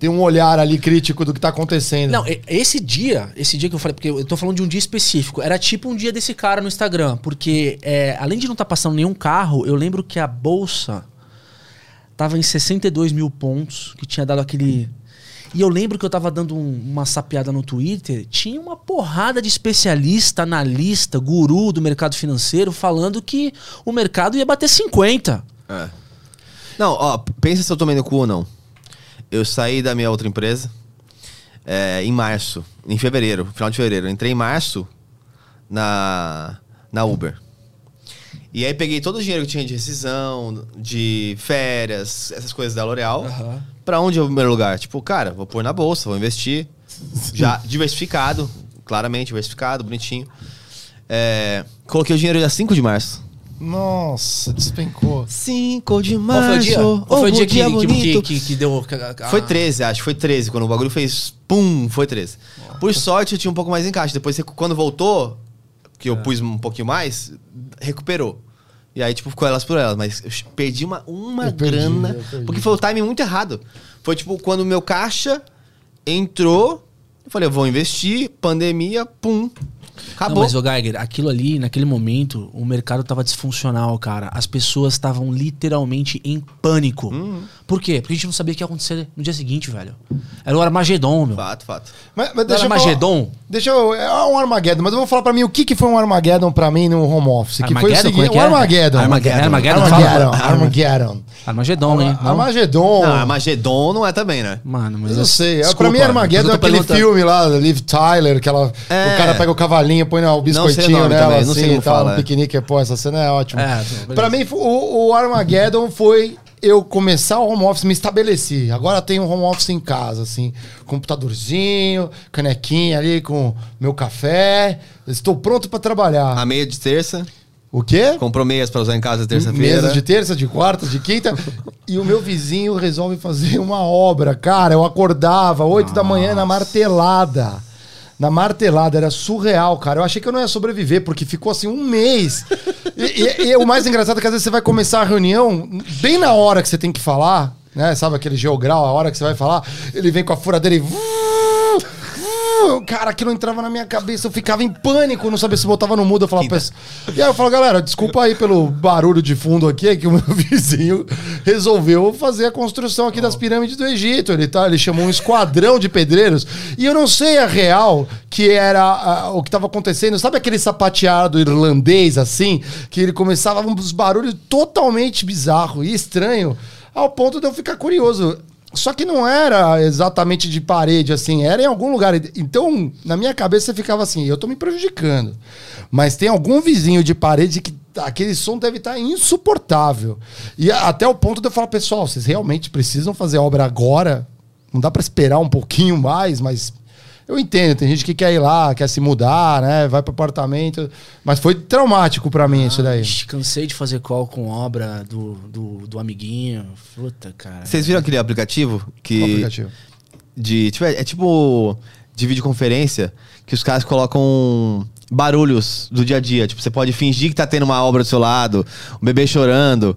Tem um olhar ali crítico do que tá acontecendo. Não, esse dia, esse dia que eu falei, porque eu tô falando de um dia específico, era tipo um dia desse cara no Instagram, porque é, além de não estar passando nenhum carro, eu lembro que a bolsa tava em 62 mil pontos, que tinha dado aquele. E eu lembro que eu tava dando um- uma sapeada no Twitter, tinha uma porrada de especialista, analista, guru do mercado financeiro falando que o mercado ia bater 50. Não, ó, pensa se eu tomei no cu ou não. Eu saí da minha outra empresa é, em março, em fevereiro, final de fevereiro. Eu entrei em março na, na Uber. E aí peguei todo o dinheiro que tinha de rescisão, de férias, essas coisas da L'Oréal. Pra onde é o primeiro lugar? Tipo, cara, vou pôr na bolsa, vou investir. [LAUGHS] Já diversificado, claramente diversificado, bonitinho. É, coloquei o dinheiro dia 5 de março. Nossa, despencou. 5 de Qual março. foi o dia? Qual foi o dia que, que, que, que, que deu. a- Foi 13, acho. Foi 13. Quando o bagulho fez pum, foi 13. Por sorte, eu tinha um pouco mais em caixa. Depois, quando voltou, que É. eu pus um pouquinho mais, recuperou. E aí, tipo, ficou elas por elas. Mas eu perdi uma, uma Eu perdi, grana. eu perdi. Porque foi o timing muito errado. Foi tipo, quando o meu caixa entrou, eu falei, eu vou investir, pandemia, pum. Acabou. Não, mas, ô Geiger, aquilo ali, naquele momento, o mercado tava disfuncional, cara. As pessoas estavam literalmente em pânico. Uhum. Por quê? Porque a gente não sabia o que ia acontecer no dia seguinte, velho. Era o Armagedon, meu. Fato, fato. Mas, mas Não era falar- Armagedon? Deixa eu. É um Armageddon, mas eu vou falar pra mim o que, que foi um Armageddon pra mim no home office. Que foi o Armageddon? seguinte: Como é que um é? Armageddon. Armageddon. Armageddon, Armageddon. Armageddon. Armagedon, hein? Não? Armagedon. Não, Armagedon não é também, né? Mano, mas Eu eu sei. É, desculpa, pra mim, Armageddon é aquele perguntando. filme lá, Liv Tyler, que ela, É. o cara pega o cavalinho, põe o biscoitinho nome nela, também, não sei assim, como e tal, fala, no é. piquenique. Pô, essa cena é ótima. É, pra mim, o, o Armageddon foi eu começar o home office, me estabeleci. Agora tenho um home office em casa, assim, computadorzinho, canequinha ali com meu café. Estou pronto pra trabalhar. A meia de terça. O quê? Comprou meias pra usar em casa terça-feira. Mesa de terça, de quarta, de quinta. e o meu vizinho resolve fazer uma obra. Cara, eu acordava 8 da manhã na martelada. Na martelada, era surreal, cara. Eu achei que eu não ia sobreviver, porque ficou assim um mês. E, e- e o mais engraçado é que às vezes você vai começar a reunião, bem na hora que você tem que falar, né? Sabe aquele geograu, a hora que você vai falar, ele vem com a furadeira e. Cara, aquilo entrava na minha cabeça, eu ficava em pânico, não sabia se botava no mudo. Eu falava, e aí eu falo, galera, desculpa aí pelo barulho de fundo aqui, é que o meu [LAUGHS] vizinho resolveu fazer a construção aqui das pirâmides do Egito. Ele, tá, ele chamou um esquadrão de pedreiros e eu não sei a real que era ah, o que estava acontecendo. Sabe aquele sapateado irlandês assim, que ele começava uns barulhos totalmente bizarro e estranho, ao ponto de eu ficar curioso. Só que não era exatamente de parede, assim, era em algum lugar. Então, na minha cabeça ficava assim, eu tô me prejudicando. Mas tem algum vizinho de parede que aquele som deve estar insuportável. E até o ponto de eu falar, pessoal, vocês realmente precisam fazer a obra agora? Não dá pra esperar um pouquinho mais, mas eu entendo, tem gente que quer ir lá, quer se mudar, né? Vai pro apartamento. Mas foi traumático pra mim isso daí. Ixi, cansei de fazer call com obra do, do, do amiguinho. Puta, cara. Vocês viram aquele aplicativo que. Qual aplicativo? De, tipo, é, é tipo de videoconferência que os caras colocam barulhos do dia a dia. Tipo, você pode fingir que tá tendo uma obra do seu lado, o bebê chorando.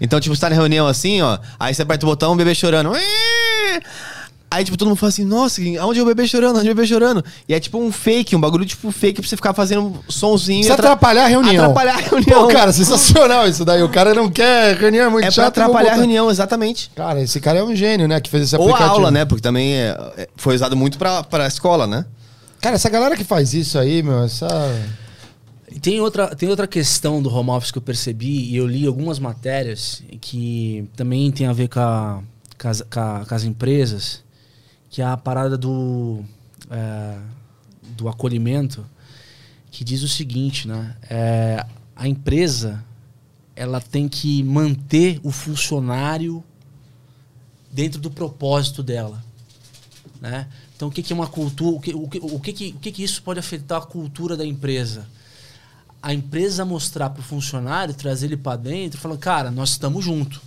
Então, tipo, você tá na reunião assim, ó. Aí você aperta o botão, o bebê chorando. Aí, tipo, todo mundo fala assim, nossa, aonde é o bebê chorando? Onde é o bebê chorando? E é tipo um fake, um bagulho tipo fake pra você ficar fazendo sonzinho. Precisa e atra- atrapalhar a reunião. Atrapalhar a reunião. Pô, [LAUGHS] cara, sensacional isso daí. O cara não quer reunião, é muito é pra chato. vou atrapalhar a reunião, exatamente. Cara, esse cara é um gênio, né? Que fez esse Ou a aplicativo. aula, né? Porque também é- é- foi usado muito pra, pra escola, né? Cara, essa galera que faz isso aí, meu, essa. E tem outra, tem outra questão do home office que eu percebi, e eu li algumas matérias que também tem a ver com, a- com as, com a- com as empresas, que é a parada do, é, do acolhimento, que diz o seguinte, né? É, a empresa ela tem que manter o funcionário dentro do propósito dela. Né? Então, o que, é uma cultura? O que, o, que, o, que, o que, que isso pode afetar a cultura da empresa? A empresa mostrar para o funcionário, trazer ele para dentro, falando, cara, nós estamos juntos.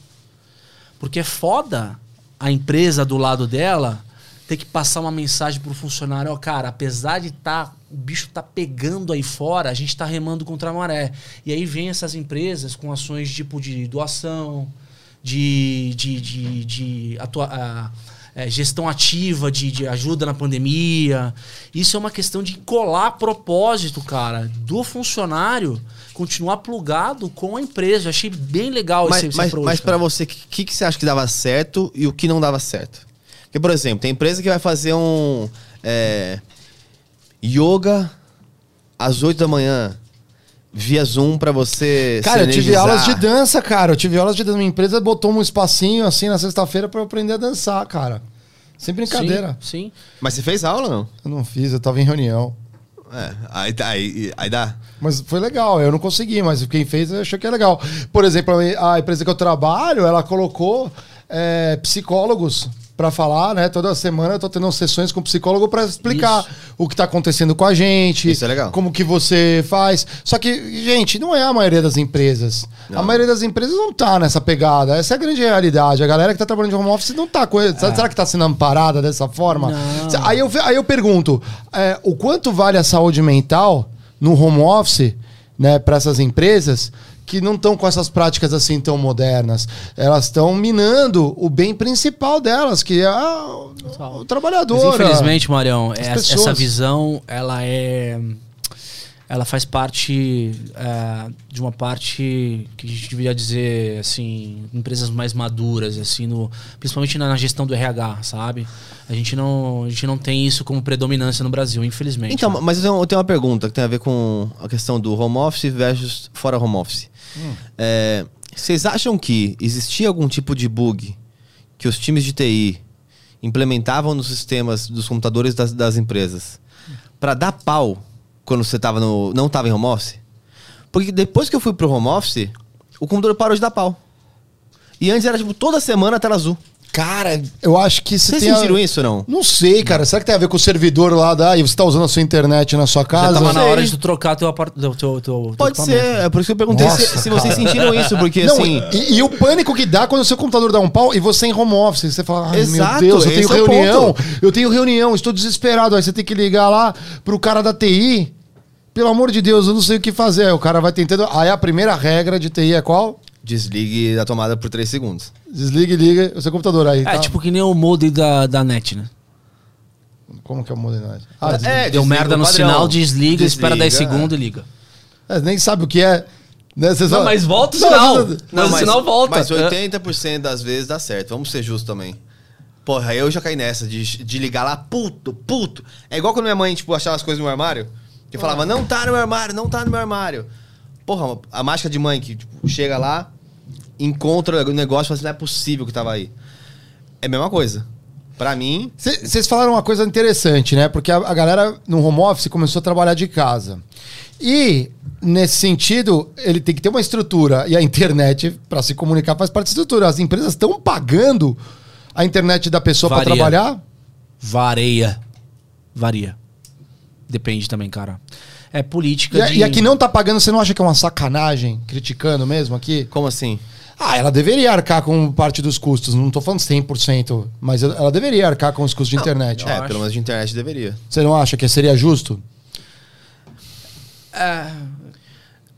Porque é foda a empresa do lado dela ter que passar uma mensagem pro funcionário, ó, cara, apesar de tá, o bicho tá pegando aí fora, a gente tá remando contra a maré. E aí vem essas empresas com ações tipo de doação, de, de, de, de atua- é, gestão ativa, de, de ajuda na pandemia. Isso é uma questão de colar propósito, cara, do funcionário continuar plugado com a empresa. Eu achei bem legal Mas, esse, esse mas, approach, mas pra você, o que, que você acha que dava certo e o que não dava certo? Porque, por exemplo, tem empresa que vai fazer um é, yoga às 8 da manhã via Zoom pra você Cara, se eu tive aulas de dança, cara. Eu tive aulas de dança. Minha empresa botou um espacinho assim na sexta-feira pra eu aprender a dançar, cara. Sem brincadeira. Sim, sim. Mas você fez aula ou não? Eu não fiz, eu tava em reunião. É, aí, aí, aí dá. Mas foi legal, eu não consegui, mas quem fez achou que é legal. Por exemplo, a empresa que eu trabalho, ela colocou é, psicólogos pra falar, né? Toda semana eu tô tendo sessões com psicólogo pra explicar Isso. o que tá acontecendo com a gente. Isso é legal. Como que você faz. Só que, gente, não é a maioria das empresas. A maioria das empresas não tá nessa pegada. Essa é a grande realidade. A galera que tá trabalhando de home office não tá com. Será que tá sendo amparada dessa forma? Não. Aí eu, aí eu pergunto: é, o quanto vale a saúde mental no home office, né, para essas empresas que não estão com essas práticas assim tão modernas? Elas estão minando o bem principal delas, que é a- o, o trabalhador. Mas infelizmente, Marião, as essa, essa visão, ela é. Ela faz parte é, de uma parte que a gente deveria dizer, assim, empresas mais maduras, assim, no, principalmente na, na gestão do RH, sabe? A gente, não, a gente não tem isso como predominância no Brasil, infelizmente. Então, né? mas eu tenho, eu tenho uma pergunta que tem a ver com a questão do home office versus fora home office. É, vocês acham que existia algum tipo de bug que os times de TI implementavam nos sistemas dos computadores das, das empresas para dar pau quando você tava no, não estava em home office? Porque depois que eu fui pro home office, o computador parou de dar pau. E antes era tipo toda semana tela azul. Cara, eu acho que isso Vocês tem a- sentiram isso ou não? Não sei, cara. Será que tem a ver com o servidor lá da. E você tá usando a sua internet na sua Já casa? tava na sei. hora de tu trocar teu apartamento. Teu, teu, Pode equipamento. ser, é por isso que eu perguntei Nossa, se, se vocês sentiram isso, porque Não, assim. e, e o pânico que dá quando o seu computador dá um pau e você em home office. Você fala, ai Exato, meu Deus, eu tenho é reunião, ponto. eu tenho reunião, estou desesperado. Aí você tem que ligar lá pro cara da TI. Pelo amor de Deus, eu não sei o que fazer. Aí o cara vai tentando. Aí a primeira regra de TI é qual? Desligue a tomada por 3 segundos. Desliga e liga o seu computador aí. É, tá? tipo que nem o modem da, da net, né? Como que é o modernidade? Ah, É, desliga. Deu desliga merda no sinal, desliga, espera 10 Desliga, segundos e liga. É, nem sabe o que é. Né? Você só- Não, mas volta o Não, sinal. não, não. Mas o sinal volta. Mas 80% das vezes dá certo. Vamos ser justos também. Porra, eu já caí nessa de, de ligar lá, puto, puto. É igual quando minha mãe, tipo, achava as coisas no meu armário. Que falava, não tá no meu armário, não tá no meu armário. Porra, a mágica de mãe que tipo, chega lá, encontra o negócio e fala assim, não é possível que tava aí. É a mesma coisa. Pra mim, Vocês falaram uma coisa interessante, né? Porque a, a galera no home office começou a trabalhar de casa. E, nesse sentido, ele tem que ter uma estrutura. E a internet, para se comunicar, faz parte da estrutura. As empresas estão pagando a internet da pessoa para trabalhar? Varia. Varia. Depende também, cara. É política E, de... e a que não tá pagando, você não acha que é uma sacanagem? Criticando mesmo aqui? como assim? Ah, ela deveria arcar com parte dos custos. Não tô falando 100%, mas ela deveria arcar com os custos de internet. é, acho. pelo menos de internet deveria. Você não acha que seria justo?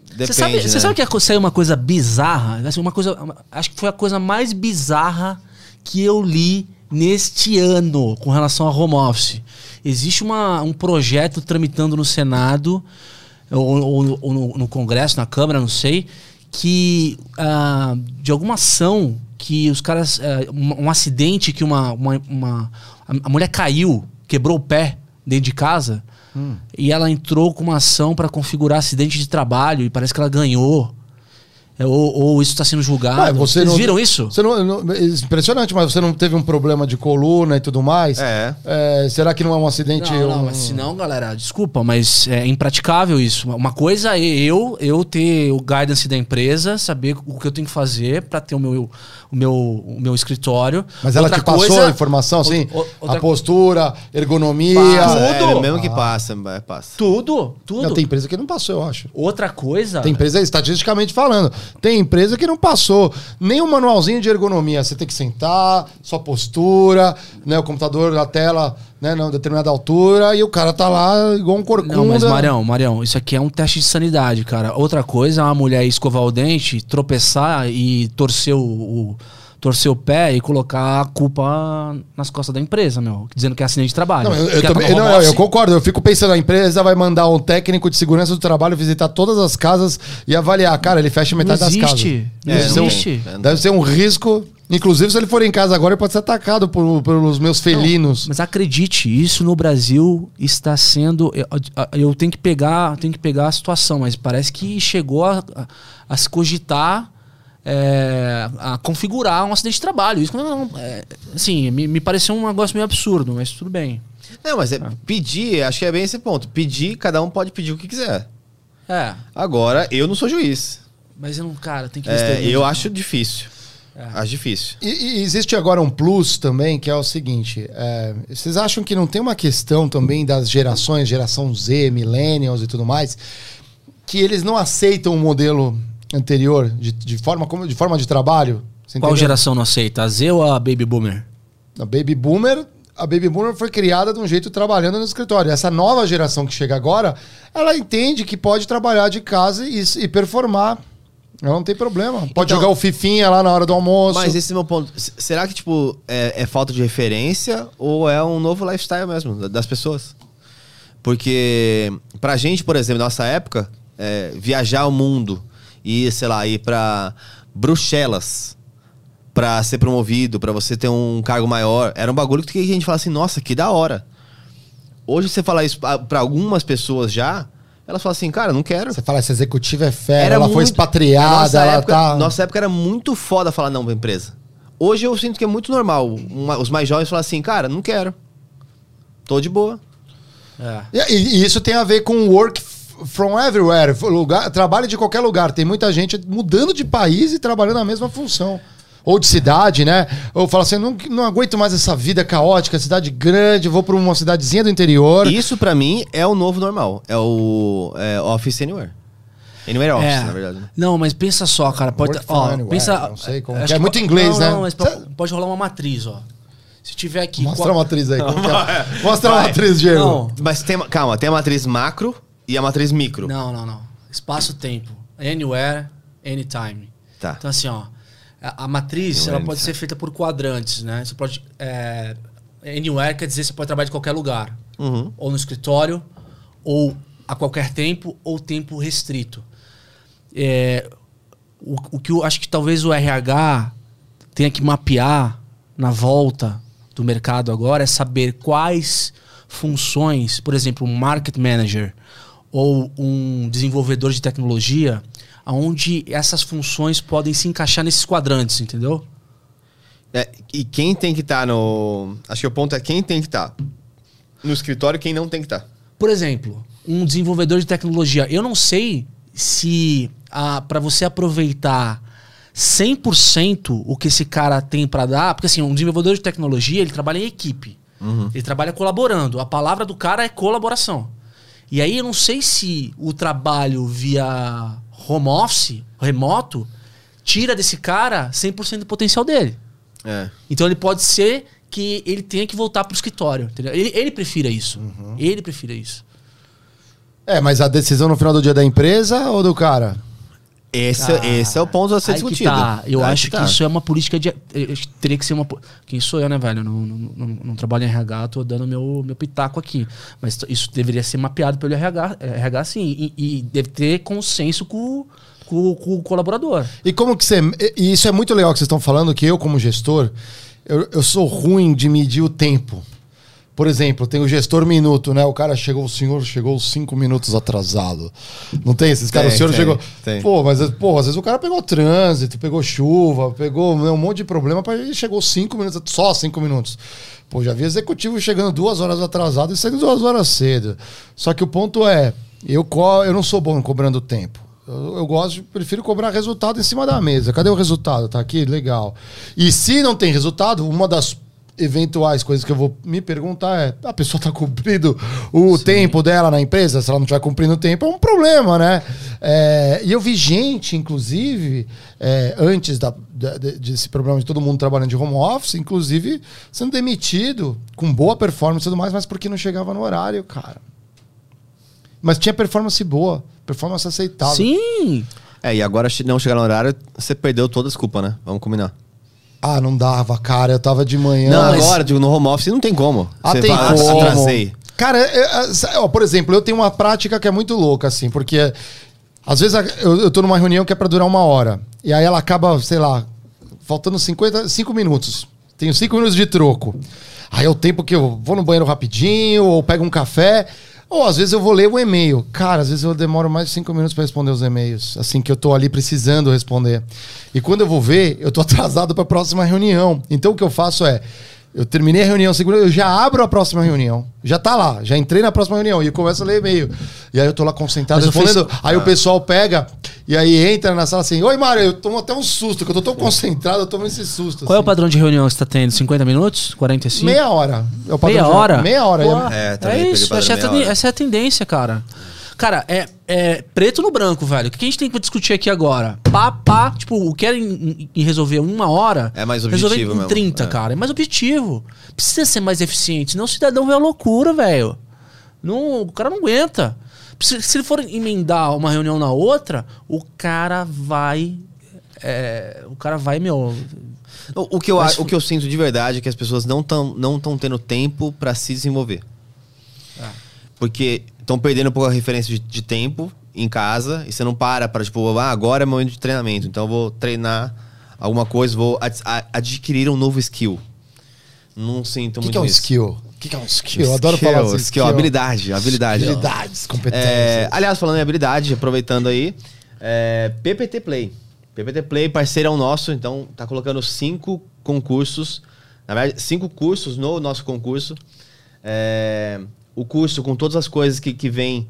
Depende, Você sabe, né? você sabe que é- saiu uma coisa bizarra? Assim, uma coisa, acho que foi a coisa mais bizarra que eu li neste ano com relação a home office? Existe uma, um projeto tramitando no Senado ou, ou- ou no, no Congresso, na Câmara, não sei, que ah, de alguma ação que os caras. ah, um, um acidente que uma, uma, uma- a, a mulher caiu, quebrou o pé dentro de casa. E ela entrou com uma ação para configurar acidente de trabalho e parece que ela ganhou. É, ou, ou isso está sendo julgado. Ué, você Vocês não- viram isso? Você não, não- é impressionante, mas você não teve um problema de coluna e tudo mais? É. É, será que não é um acidente? Não, não, um- mas se não, galera, desculpa, mas é impraticável isso. Uma coisa é eu, eu ter o guidance da empresa, saber o que eu tenho que fazer para ter o meu, o, meu, o meu escritório. Mas ela Outra te passou coisa- a informação, assim? outra- A postura, ergonomia. Passa, é, Tudo. mesmo que passa, é, passa. Tudo, tudo. Não, tem empresa que não passou, eu acho. Outra coisa. Tem empresa, estatisticamente falando, tem empresa que não passou nem um manualzinho de ergonomia. Você tem que sentar, sua postura, né, o computador, a tela, né, não determinada altura, e o cara tá lá igual um corcunda. Não, mas Marião, Marião, isso aqui é um teste de sanidade, cara. Outra coisa é uma mulher escovar o dente, tropeçar e torcer o, o- torcer o pé e colocar a culpa nas costas da empresa, meu. Dizendo que é acidente de trabalho. Não, eu, eu Quer também- não, não, eu office? concordo. Eu fico pensando, a empresa vai mandar um técnico de segurança do trabalho visitar todas as casas e avaliar. Cara, ele fecha metade Não das casas. existe. Não um- existe. Deve ser um risco. Inclusive, se ele for em casa agora, ele pode ser atacado por- pelos meus felinos. Mas acredite, isso no Brasil está sendo. Eu, eu tenho que pegar, tenho que pegar a situação, mas parece que chegou a, a- a se cogitar. É, a configurar um acidente de trabalho. Isso não, é, assim, me, me pareceu um negócio meio absurdo, mas tudo bem. Não, mas é, pedir, acho que é bem esse ponto. Pedir, cada um pode pedir o que quiser. É, Agora, eu não sou juiz. mas eu não, cara, tem que É, eu acho difícil. É. Acho difícil. E, e existe agora um plus também, que é o seguinte: é, vocês acham que não tem uma questão também das gerações, geração Z, millennials e tudo mais, que eles não aceitam o modelo anterior de, de forma, como, de forma de trabalho? Você Qual entendeu? geração não aceita? A Z ou a Baby Boomer? A Baby Boomer, a Baby Boomer foi criada de um jeito trabalhando no escritório. Essa nova geração que chega agora, ela entende que pode trabalhar de casa e, e performar. Ela não tem problema. Pode Então- jogar o fifinha lá na hora do almoço. Mas esse é o meu ponto. Será que, tipo, é, é falta de referência ou é um novo lifestyle mesmo da- das pessoas? Porque pra gente, por exemplo, nossa época, é, viajar o mundo e, sei lá, ir pra Bruxelas pra ser promovido, pra você ter um cargo maior, era um bagulho que a gente fala assim, nossa, que da hora. Hoje você falar isso pra pra algumas pessoas já, elas falam assim, cara, não quero. Você fala, essa executiva é fera, Era ela foi muito- expatriada, nossa ela época, tá. Nossa época era muito foda falar não pra empresa. Hoje eu sinto que é muito normal. uma- os mais jovens falam assim, cara, não quero. Tô de boa. É. E, e isso tem a ver com work from everywhere, lugar, trabalho de qualquer lugar. Tem muita gente mudando de país e trabalhando na mesma função. Ou de cidade, né? Ou fala assim, não, não aguento mais essa vida caótica, cidade grande, vou pra uma cidadezinha do interior. Isso pra mim é o novo normal. É o é, Office Anywhere. Anywhere Office, É. na verdade. né? Não, mas pensa só, cara. Pode, ó, anywhere, pensa, não sei como acho que é. que muito inglês, não, né? Não, mas Cê- po- pode rolar uma matriz, ó. Se tiver aqui. Mostra qual- a matriz aí. como que é? [LAUGHS] Mostra a matriz, Diego. Não. Mas tem, calma, tem a matriz macro e a matriz micro. Não, não, não. Espaço-tempo. Anywhere, anytime. Tá. Então, assim, ó. A, a matriz, Anywhere, ela pode anytime. ser feita por quadrantes, né? Você pode... É, anywhere quer dizer que você pode trabalhar de qualquer lugar. Uhum. Ou no escritório, ou a qualquer tempo, ou tempo restrito. É, o, o que eu acho que talvez o RH tenha que mapear na volta do mercado agora é saber quais funções, por exemplo, um market manager ou um desenvolvedor de tecnologia, aonde essas funções podem se encaixar nesses quadrantes, entendeu? É, e quem tem que estar no. Acho que o ponto é quem tem que estar no escritório e quem não tem que estar. Por exemplo, um desenvolvedor de tecnologia, eu não sei se para você aproveitar 100% o que esse cara tem para dar, porque assim, um desenvolvedor de tecnologia, ele trabalha em equipe. Ele trabalha colaborando. A palavra do cara é colaboração. E aí eu não sei se o trabalho via home office, remoto, tira desse cara 100% do potencial dele. É. Então ele pode ser que ele tenha que voltar pro escritório. Entendeu? Ele, ele prefira isso. Ele prefira isso. É, mas a decisão no final do dia é da empresa ou do cara? Esse, esse é o ponto a ser Aí que discutido. tá. Eu Aí acho que, tá. isso é uma política de. eh, Teria que ser uma. Quem sou eu, né, velho? Não, não, não, não trabalho em RH, tô dando meu, meu pitaco aqui. Mas isso deveria ser mapeado pelo RH, eh, RH sim. E, e deve ter consenso com, com, com o colaborador. E como que você. E isso é muito legal que vocês estão falando, que eu, como gestor, eu, eu sou ruim de medir o tempo. Por exemplo, tem o gestor minuto, né? O cara chegou, o senhor chegou cinco minutos atrasado. Não tem esses caras? O senhor tem, chegou. tem. Pô, mas pô, às vezes o cara pegou trânsito, pegou chuva, pegou né, um monte de problema para ele chegou cinco minutos, só cinco minutos. Pô, já vi executivo chegando duas horas atrasado e saindo duas horas cedo. Só que o ponto é, eu, co- eu não sou bom cobrando tempo. Eu, eu gosto, prefiro cobrar resultado em cima da mesa. Cadê o resultado? Tá aqui? Legal. E se não tem resultado, uma das eventuais coisas que eu vou me perguntar é: a pessoa tá cumprindo o tempo dela na empresa? Se ela não estiver cumprindo o tempo, é um problema, né? É, e eu vi gente, inclusive, é, antes da, da- de- desse problema de todo mundo trabalhando de home office, inclusive sendo demitido com boa performance e tudo mais, mas porque não chegava no horário, cara. Mas tinha performance boa, performance aceitável. Sim! É, e agora se não chegar no horário, você perdeu toda a desculpa, né? Vamos combinar. Ah, não dava, cara. Eu tava de manhã. Não, mas- agora, digo, no home office não tem como. Ah, Você tem fala, como. atrasei. Cara, é, é, ó, por exemplo, eu tenho uma prática que é muito louca, assim, porque às vezes eu, eu tô numa reunião que é pra durar uma hora. E aí ela acaba, sei lá, faltando 50, 5 minutos. Tenho 5 minutos de troco. Aí é o tempo que eu vou no banheiro rapidinho, ou pego um café, ou às vezes eu vou ler o e-mail. Cara, às vezes eu demoro mais de 5 minutos pra responder os e-mails, assim que eu tô ali precisando responder. E quando eu vou ver, eu tô [LAUGHS] atrasado pra próxima reunião. Então o que eu faço é, eu terminei a reunião segunda, eu já abro a próxima reunião. Já tá lá, já entrei na próxima reunião e eu começo a ler e-mail. E aí eu tô lá concentrado Mas o respondendo. Face- Aí o pessoal pega e aí entra na sala assim: Oi, Mário, eu tomo até um susto, que eu tô tão concentrado, eu tomo esse susto. Qual é o assim. padrão de reunião que você tá tendo? 50 minutos? 45? Meia hora. É o padrão Meia de- hora? Meia hora. Pô, é. É, é isso, é, essa é a tendência, cara. Cara, é, é preto no branco, velho. O que a gente tem que discutir aqui agora? Pá, pá, tipo, o que era em, em resolver em uma hora. É mais resolver objetivo em mesmo, 30, é. cara. É mais objetivo. Precisa ser mais eficiente, senão o cidadão vê a loucura, velho. Não, o cara não aguenta. Se, se ele for emendar uma reunião na outra, o cara vai. é, o cara vai, meu. O, o que eu, Mas- o que eu sinto de verdade é que as pessoas não estão não tão tendo tempo pra se desenvolver. Porque estão perdendo um pouco a referência de, de tempo em casa e você não para pra, tipo, ah, agora é momento de treinamento, então eu vou treinar alguma coisa, vou ad- adquirir um novo skill. Não sinto O que, muito que é um isso. skill? O que, que é um skill? Eu adoro falar assim. Skill, habilidade, habilidade. Habilidades, competências. É, aliás, falando em habilidade, aproveitando aí, é, PPT Play. PPT Play, parceirão nosso, então tá colocando cinco concursos, na verdade, cinco cursos no nosso concurso. É, o curso com todas as coisas que, que vem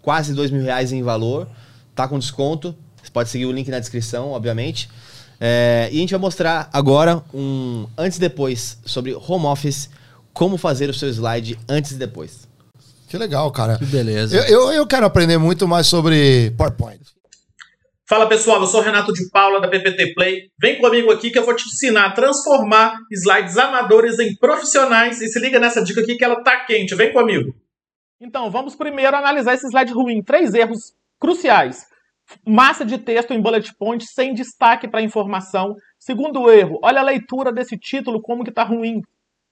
quase dois mil reais em valor, tá com desconto. Você pode seguir o link na descrição, obviamente. É, e a gente vai mostrar agora um antes e depois sobre home office, como fazer o seu slide antes e depois. Que legal, cara. Que beleza. Eu, eu, eu quero aprender muito mais sobre PowerPoint. Fala pessoal, eu sou Renato de Paula da PPT Play. Vem comigo aqui que eu vou te ensinar a transformar slides amadores em profissionais. E se liga nessa dica aqui que ela tá quente. Vem comigo. Então, vamos primeiro analisar esse slide ruim. Três erros cruciais. Massa de texto em bullet point sem destaque para informação. Segundo erro, olha a leitura desse título como que tá ruim.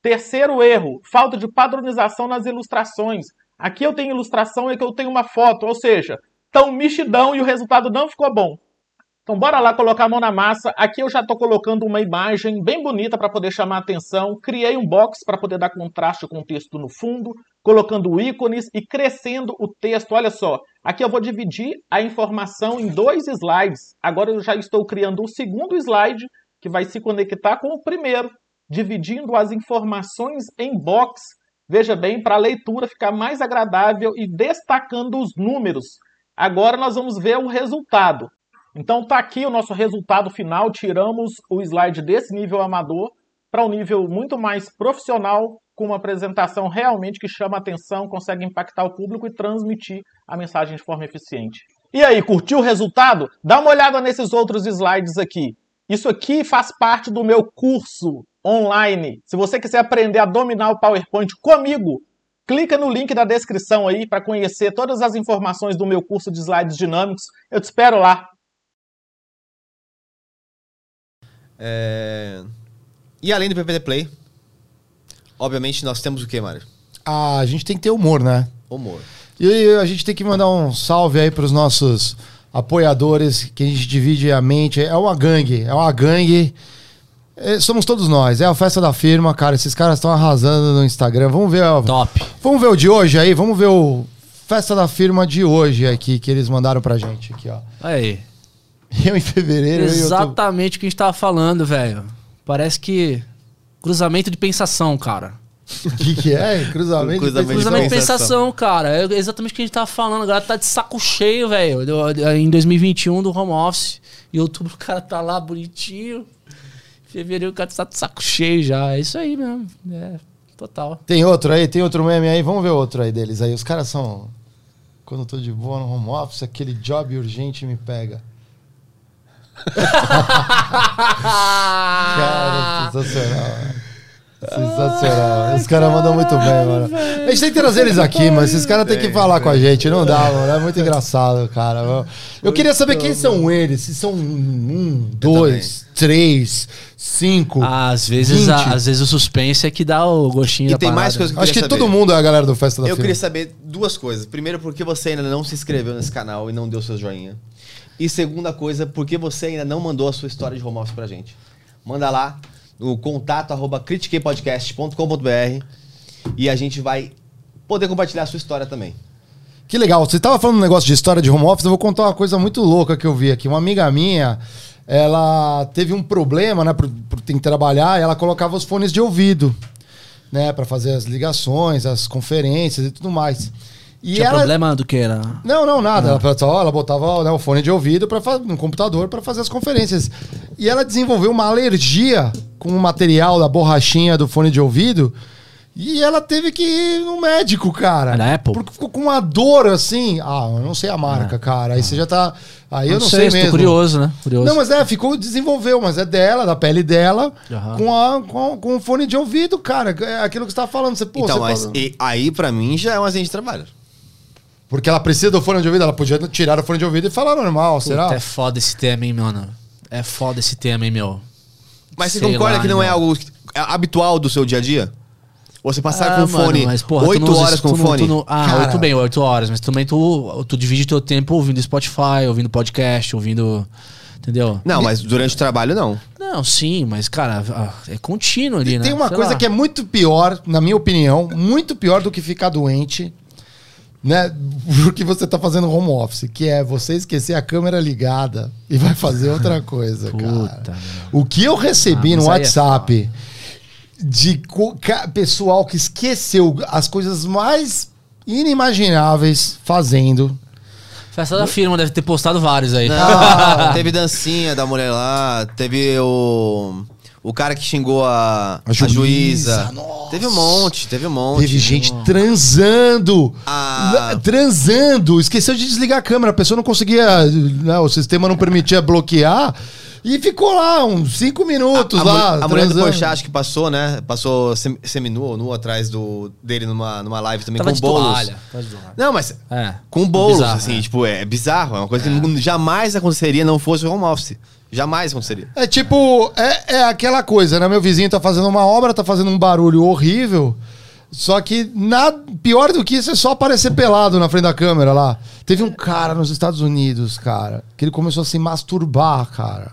Terceiro erro, falta de padronização nas ilustrações. Aqui eu tenho ilustração e aqui eu tenho uma foto, ou seja, tão mexidão e o resultado não ficou bom. Então bora lá colocar a mão na massa. Aqui eu já estou colocando uma imagem bem bonita para poder chamar a atenção. Criei um box para poder dar contraste com o texto no fundo, colocando ícones e crescendo o texto. Olha só, aqui eu vou dividir a informação em dois slides. Agora eu já estou criando o segundo slide que vai se conectar com o primeiro, dividindo as informações em box. Veja bem, para a leitura ficar mais agradável e destacando os números. Agora nós vamos ver o resultado. Então tá aqui o nosso resultado final, tiramos o slide desse nível amador para um nível muito mais profissional, com uma apresentação realmente que chama atenção, consegue impactar o público e transmitir a mensagem de forma eficiente. E aí, curtiu o resultado? Dá uma olhada nesses outros slides aqui. Isso aqui faz parte do meu curso online. Se você quiser aprender a dominar o PowerPoint comigo, Clica no link da descrição aí para conhecer todas as informações do meu curso de slides dinâmicos. Eu te espero lá. É... E além do PPT Play, obviamente nós temos o que, Mário? Ah, a gente tem que ter humor, né? Humor. E a gente tem que mandar um salve aí para os nossos apoiadores que a gente divide a mente. É uma gangue, é uma gangue. É, somos todos nós. É a festa da firma, cara. Esses caras estão arrasando no Instagram. Vamos ver. Top. Vamos ver o de hoje aí. Vamos ver o festa da firma de hoje aqui que eles mandaram pra gente aqui, ó. Aí. Eu em fevereiro. Exatamente o que a gente tava falando, velho. Parece que. Cruzamento de pensação, cara. O que, que é? [LAUGHS] Cruzamento. Cruzamento de Cruzamento de pensação. pensação, cara. É exatamente o que a gente tava falando. A galera tá de saco cheio, velho. Em 2021 do home office. Em outubro o cara tá lá bonitinho. Fevereiro o cara tá de saco cheio já. É isso aí mesmo. É, total. Tem outro aí? Tem outro meme aí? Vamos ver outro aí deles aí. Os caras são. Quando eu tô de boa no home office, aquele job urgente me pega. [LAUGHS] Cara, sensacional. Sensacional. Os caras mandam muito bem, mano. A gente tem que trazer eles aqui, mas esses caras têm que falar com a gente. Não dá, mano. É muito engraçado, cara. Eu queria saber quem são eles. Se são um, dois, três, cinco. Às vezes, 20. a- às vezes o suspense é que dá o gostinho E da tem mais parada. coisa que eu Acho que queria todo saber. mundo é a galera do Festa da Eu queria saber duas coisas. Primeiro, por que você ainda não se inscreveu nesse canal e não deu seu joinha? E segunda coisa, por que você ainda não mandou a sua história de home office pra gente? Manda lá no contato arroba critiquepodcast.com.br e a gente vai poder compartilhar a sua história também. Que legal. Você tava falando um negócio de história de home office, eu vou contar uma coisa muito louca que eu vi aqui. Uma amiga minha, ela teve um problema, né, por, por ter que trabalhar, e ela colocava os fones de ouvido, né, para fazer as ligações, as conferências e tudo mais. E Tinha ela problema do que era? não, não, nada. Ela, só, ela botava né, o fone de ouvido para no computador para fazer as conferências. E ela desenvolveu uma alergia com o material da borrachinha do fone de ouvido. E ela teve que ir no médico, cara. Da Apple? Porque ficou com uma dor assim. Ah, eu não sei a marca, cara. Aí você já tá. Aí eu não, sei, tô mesmo. curioso, né? Curioso. Não, mas é, ficou, desenvolveu, mas é dela, da pele dela, Aham. com, a, com, com o fone de ouvido, cara. É aquilo que você tá falando. Você, pô, então, você mas fala- e- aí pra mim já é um acidente de trabalho. Porque ela precisa do fone de ouvido, ela podia tirar o fone de ouvido e falar normal, será? Puta, é foda esse tema, hein, mano? É foda esse tema, hein, meu? Mas você Sei concorda lá, que não é algo habitual do seu dia a dia? Você passar Ah, com mano, fone mas, porra, tu oito não usa horas isso, com tu fone? tu não- ah, Cara. oito bem, oito horas, mas também tu, tu divide teu tempo ouvindo Spotify, ouvindo podcast, ouvindo. Entendeu? Não, mas durante o trabalho não. Não, sim, mas, cara, ah, é contínuo ali, né? Tem uma Sei coisa lá. que é muito pior, na minha opinião, muito pior do que ficar doente, né? [LAUGHS] Porque você tá fazendo home office, que é você esquecer a câmera ligada e vai fazer outra [LAUGHS] coisa, cara. Puta, O que eu recebi Ah, no é WhatsApp de co- ca- pessoal que esqueceu as coisas mais inimagináveis fazendo. Festa da firma deve ter postado vários aí. Não, [LAUGHS] teve dancinha da mulher lá, teve o. O cara que xingou a, A a juíza, juíza. nossa. Teve um monte, teve um monte. Teve gente transando. Ah. Transando. Esqueceu de desligar a câmera. A pessoa não conseguia. né, o sistema não permitia bloquear. E ficou lá uns cinco minutos a, lá. mu- a mulher do transando. Porchat acho que passou, né? Passou sem- seminu ou nu atrás do, dele numa, numa live também Tava com de bolos. toalha. Não, mas É. com bolos, Bizarro, assim, é. tipo, é bizarro. É uma coisa que jamais aconteceria não fosse o home office. Jamais aconteceria. É tipo, é, é aquela coisa, né? Meu vizinho tá fazendo uma obra, tá fazendo um barulho horrível. Só que nada, pior do que isso é só aparecer pelado na frente da câmera lá. Teve um cara nos Estados Unidos, cara, que ele começou a se masturbar, cara.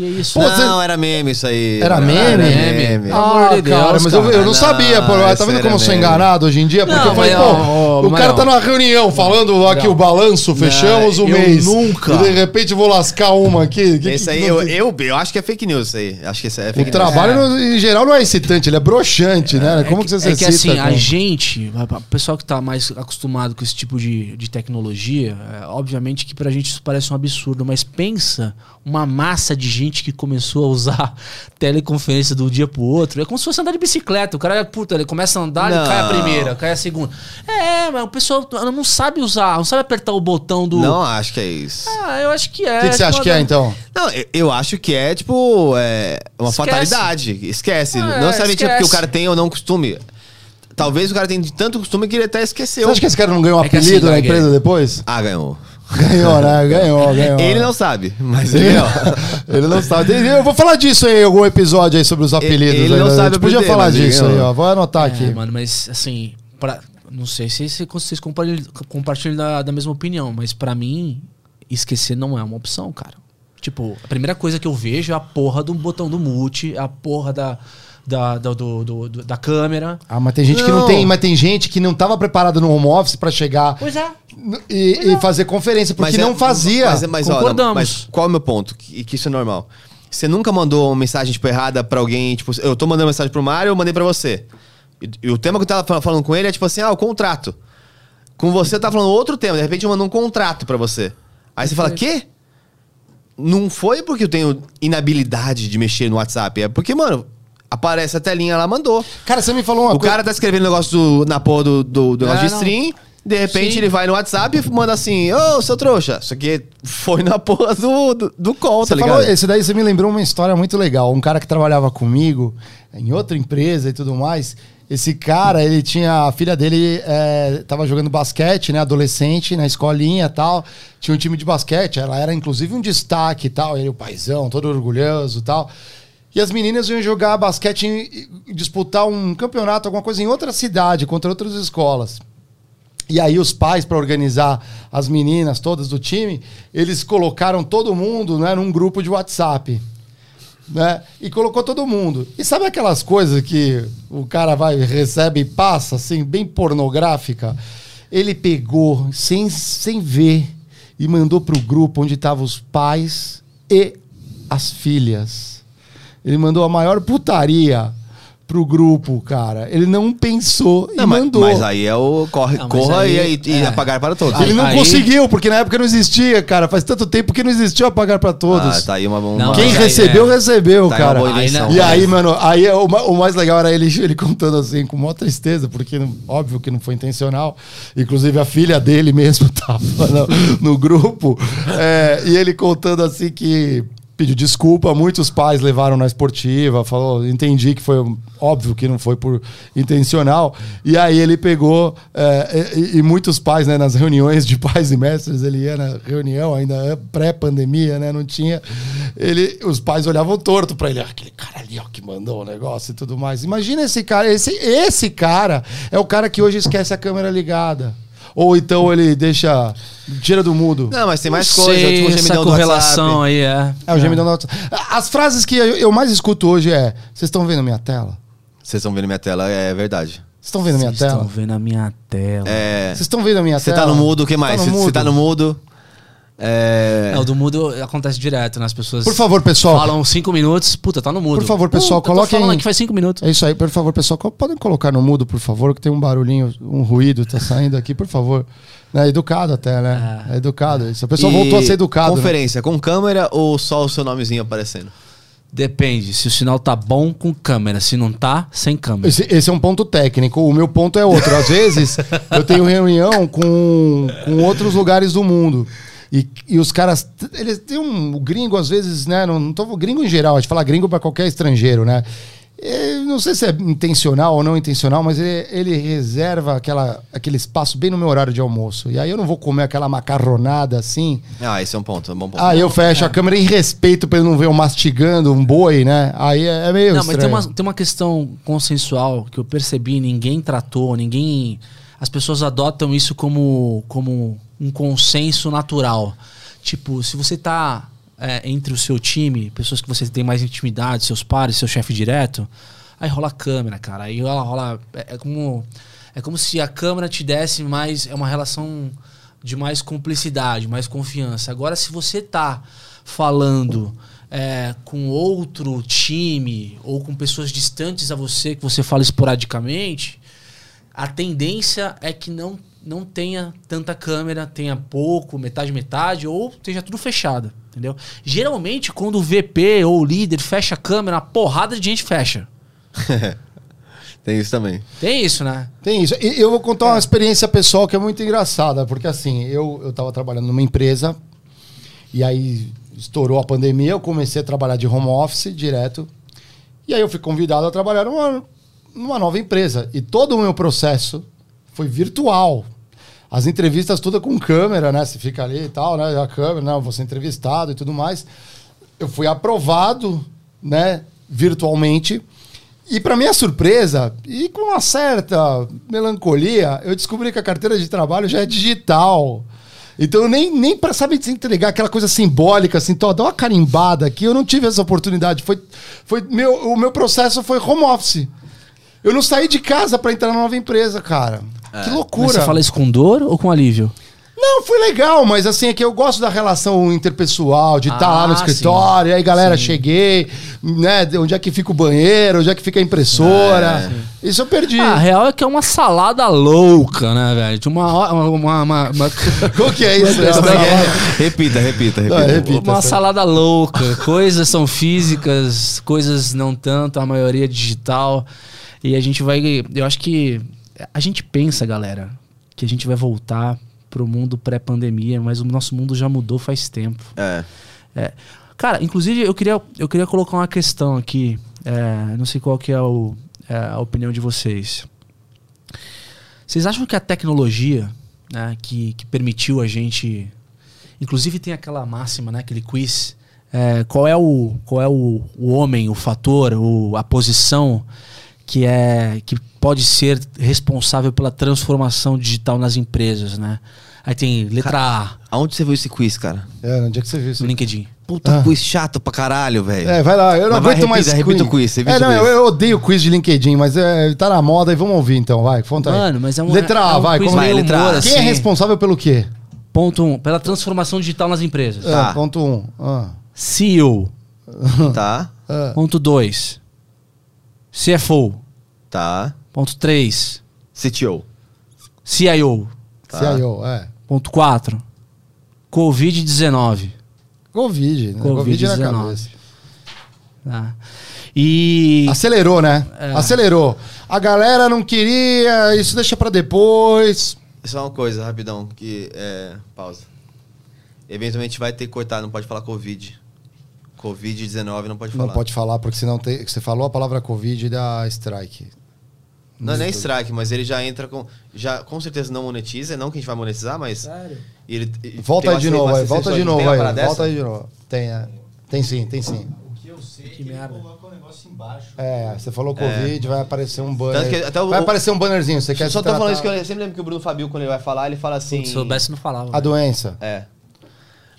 Que isso? Pô, né? você- Não, era meme isso aí. Era meme? Era meme. Pelo amor de Deus, Ah, cara, mas eu, eu não cara. sabia, pô. Não, Tá vendo como eu sou meme. enganado hoje em dia? Porque Não, eu falei, mas pô, não, o cara mas tá não. numa reunião falando aqui Não. o balanço, fechamos o eu mês. nunca. E de repente vou lascar uma aqui. Que- Esse que- aí, eu, eu, eu acho que é fake news isso aí. Acho que isso é fake O trabalho, no- em geral, não é excitante, ele é broxante, né? Como que, você se é que excita assim, a gente, o pessoal que tá mais acostumado com esse tipo de, de tecnologia, é, obviamente que pra gente isso parece um absurdo, mas pensa uma massa de gente que começou a usar [LAUGHS] teleconferência do dia pro outro. É como se fosse andar de bicicleta. O cara, puta, ele começa a andar, ele Não. cai a primeira, cai a segunda. É, mas o pessoal não sabe usar, não sabe apertar o botão do. Não acho que é isso. Ah, eu acho que é. O que, que você acha que é, então? Não, eu, eu acho que é, tipo, é uma Esquece. fatalidade. Esquece. Ah, não é, necessariamente é porque o cara tem ou não costume. Talvez o cara tenha de tanto costume que ele até esqueceu. Você acha que esse cara não ganhou um É que apelido assim, na empresa depois? Ah, ganhou. Ganhou, né? Ganhou, [LAUGHS] ganhou. Ele não sabe, mas ele ganhou. [LAUGHS] Ele não sabe. Eu vou falar disso aí, algum episódio aí sobre os apelidos. ele aí, não né? sabe A gente o podia falar disso ele aí, ganhou. ó. Vou anotar aqui. É, mano, mas assim, pra, não sei se vocês compartilham, compartilham da, da mesma opinião, mas pra mim, esquecer não é uma opção, cara. Tipo, a primeira coisa que eu vejo é a porra do botão do mute, a porra da, da, da, do, do- do- da câmera. Ah, mas tem gente que não Não. tem, mas tem gente que não tava preparada no home office pra chegar Pois é. e, e fazer conferência, porque Mas é- não fazia. Mas, mas, ó, não, Concordamos. mas qual é o meu ponto? Que, que isso é normal. Você nunca mandou uma mensagem, tipo, errada pra alguém, tipo, eu tô mandando mensagem pro Mário, eu mandei pra você. E, e o tema que eu tava fal- falando com ele é, tipo assim, ah, o contrato. Com você tá falando outro tema, de repente eu mando um contrato pra você. Aí você fala, quê? Não foi porque eu tenho inabilidade de mexer no WhatsApp, é porque, mano, aparece a telinha lá, mandou. Cara, você me falou uma O coisa. cara tá escrevendo negócio do- na porra do, do, do negócio É, de não. stream. De repente Sim. ele vai no WhatsApp e manda assim: Ô, seu trouxa, isso aqui foi na porra do, do, do call, Você tá falou, ligado? esse daí você me lembrou uma história muito legal. Um cara que trabalhava comigo em outra empresa e tudo mais. Esse cara, ele tinha. A filha dele é, tava jogando basquete, né? Adolescente, na escolinha e tal. Tinha um time de basquete, ela era inclusive um destaque e tal. Ele, o paizão, todo orgulhoso e tal. E as meninas iam jogar basquete disputar um campeonato, alguma coisa em outra cidade, contra outras escolas. E aí os pais, para organizar as meninas todas do time, eles colocaram todo mundo né, num grupo de WhatsApp. Né? E colocou todo mundo. E sabe aquelas coisas que o cara vai, recebe e passa, assim, bem pornográfica? Ele pegou, sem, sem ver, e mandou pro grupo onde estavam os pais e as filhas. Ele mandou a maior putaria pro grupo, cara. Ele não pensou Não, e mas, mandou. mas aí é o corre, Não, corra aí- e, e é. apagar para todos. Ele não Aí- conseguiu, porque na época não existia, cara. Faz tanto tempo que não existiu apagar pra todos. Ah, tá aí uma, uma Não, Quem aí, recebeu, é. recebeu, Tá aí cara. boa invenção. Aí e não- aí, mano, aí é o, o mais legal era ele, [LAUGHS] ele contando assim, com maior tristeza, porque óbvio que não foi intencional. Inclusive a filha dele mesmo [LAUGHS] tava no, no grupo. É, e ele contando assim que pediu desculpa, muitos pais levaram na esportiva, falou, entendi que foi óbvio que não foi por intencional. E aí ele pegou, é, e, e muitos pais, né, nas reuniões de pais e mestres, ele ia na reunião, ainda pré-pandemia, né, não tinha. Ele, os pais olhavam torto pra ele, "Ah, aquele cara ali, ó, que mandou o negócio e tudo mais. Imagina esse cara, esse, esse cara é o cara que hoje esquece a câmera ligada. Ou então ele deixa, tira do mudo. Não, mas tem mais Não coisa. sei, Tipo, o essa gemidão do WhatsApp. aí é. É, o gemidão da WhatsApp. As frases que eu, eu mais escuto hoje é: vocês estão vendo minha tela? Vocês estão vendo minha tela, é verdade. Vocês estão vendo minha Vocês estão tela? vendo a minha tela. É. Vocês estão vendo a minha Você tela? tá no mudo, o que mais? Tá no Você tá no mudo. É. É, o do mudo acontece direto, né? As pessoas Por favor, pessoal. falam cinco minutos, puta, tá no mudo. Por favor, pessoal, Puta, coloquem- Tô falando aqui faz cinco minutos. É isso aí, por favor, pessoal. Podem colocar no mudo, por favor, que tem um barulhinho, um ruído tá saindo aqui, por favor. É educado até, né? É, educado isso. A pessoa E voltou a ser educado. né? Conferência, com câmera ou só o seu nomezinho aparecendo? Depende, se o sinal tá bom com câmera, se não tá, sem câmera. Esse, esse é um ponto técnico. O meu ponto é outro. Às vezes, [LAUGHS] eu tenho reunião com, com outros lugares do mundo. E, e os caras, eles têm um o gringo, às vezes, né? Não, não tô gringo em geral, a gente fala gringo para qualquer estrangeiro, né? E não sei se é intencional ou não intencional, mas ele, ele reserva aquela, aquele espaço bem no meu horário de almoço. E aí eu não vou comer aquela macarronada assim. Ah, esse é um ponto, é um bom ponto. Aí eu fecho a câmera em respeito pra ele não ver eu mastigando um boi, né? Aí é, é meio Não, mas tem estranho. uma, tem uma questão consensual que eu percebi, ninguém tratou, ninguém. As pessoas adotam isso como, como um consenso natural. Tipo, se você tá é, entre o seu time, pessoas que você tem mais intimidade, seus pares, seu chefe direto, aí rola a câmera, cara. Aí ela rola. É, é como. É como se a câmera te desse mais. É uma relação de mais cumplicidade, mais confiança. Agora, se você tá falando é, com outro time ou com pessoas distantes a você, que você fala esporadicamente, a tendência é que não, não tenha tanta câmera, tenha pouco, metade, metade, ou esteja tudo fechado, entendeu? Geralmente, quando o VP ou o líder fecha a câmera, uma porrada de gente fecha. [LAUGHS] Tem isso também. Tem isso, né? Tem isso. E eu vou contar uma experiência pessoal que é muito engraçada, porque assim, eu, eu tava trabalhando numa empresa e aí estourou a pandemia, eu comecei a trabalhar de home office direto. E aí eu fui convidado a trabalhar numa, numa nova empresa. E todo o meu processo foi virtual. As entrevistas todas com câmera, né? Você fica ali e tal, né? A câmera, não, você entrevistado e tudo mais. Eu fui aprovado, né? Virtualmente. E para minha surpresa, e com uma certa melancolia, eu descobri que a carteira de trabalho já é digital. Então, nem, nem para saber entregar aquela coisa simbólica, assim, dá uma carimbada aqui, eu não tive essa oportunidade. Foi, foi meu, o meu processo foi home office. Eu não saí de casa para entrar na nova empresa, cara. Que loucura. Mas você fala isso com dor ou com alívio? Não, foi legal, mas assim, é que eu gosto da relação interpessoal, de estar lá no Ah, escritório, e aí galera, Sim. cheguei, né? de Onde é que fica o banheiro, onde é que fica a impressora. Isso eu perdi. Ah, a real é que é uma salada louca, né, velho? De uma, uma, uma, uma- uma- [LAUGHS] Qual que é isso? Essa Essa- repita, repita, Não, repita. repita. uma essa- salada louca. Coisas são físicas, coisas não tanto, a maioria é digital. E a gente vai. Eu acho que. A gente pensa, galera, que a gente vai voltar pro mundo pré-pandemia, mas o nosso mundo já mudou faz tempo. É. É. Cara, inclusive eu queria, eu queria colocar uma questão aqui. é, não sei qual que é, o- é a opinião de vocês. Vocês acham que a tecnologia né, que, que permitiu a gente. Inclusive tem aquela máxima, né, aquele quiz. é, qual é, o, qual é o, o homem, o fator, o, a posição que é que pode ser responsável pela transformação digital nas empresas, né? Aí tem letra A, Aonde você viu esse quiz, cara? É, onde é que você viu isso? no LinkedIn. Puta Ah. quiz chato pra caralho, velho. É, vai lá, eu não Mas vai, aguento mais repita, repita o quiz, É, o não, quiz. eu, eu odeio quiz de LinkedIn, mas é, tá na moda e vamos ouvir então, vai, conta aí. Mano, mas é um Letra A, é um vai, quiz como- Vai, letra A. humor, Quem é assim. responsável pelo quê? Ponto 1. Um, pela transformação digital nas empresas. Tá. É, ponto um. Ah, CEO. Tá, ah. Ponto 2. CFO. tá. Ponto 3. CTO. CIO. CIO, é. Ponto 4. Covid-19. Covid, né? Covid na Covid-19. cabeça. Tá. E. Acelerou, né? É. Acelerou. A galera não queria, isso deixa pra depois. Só uma coisa, rapidão, que é. Pausa. Eventualmente vai ter que cortar, não pode falar Covid. Covid-19 não pode falar. Não pode falar, porque senão tem, você falou a palavra Covid dá strike. Não é nem strike, mas ele já entra com. Já com certeza não monetiza, não que a gente vai monetizar, mas. Sério? Ele, ele Volta aí de novo aí, volta de novo aí. Volta aí de novo. Tem, é. Tem sim, tem sim. Que merda. É, você falou Covid, vai aparecer um banner. Que até o- vai aparecer um bannerzinho, você quer Eu só tô falando tratar- isso que eu sempre lembro que o Bruno Fabio, quando ele vai falar, ele fala assim. Se soubesse, não falava. A doença. É.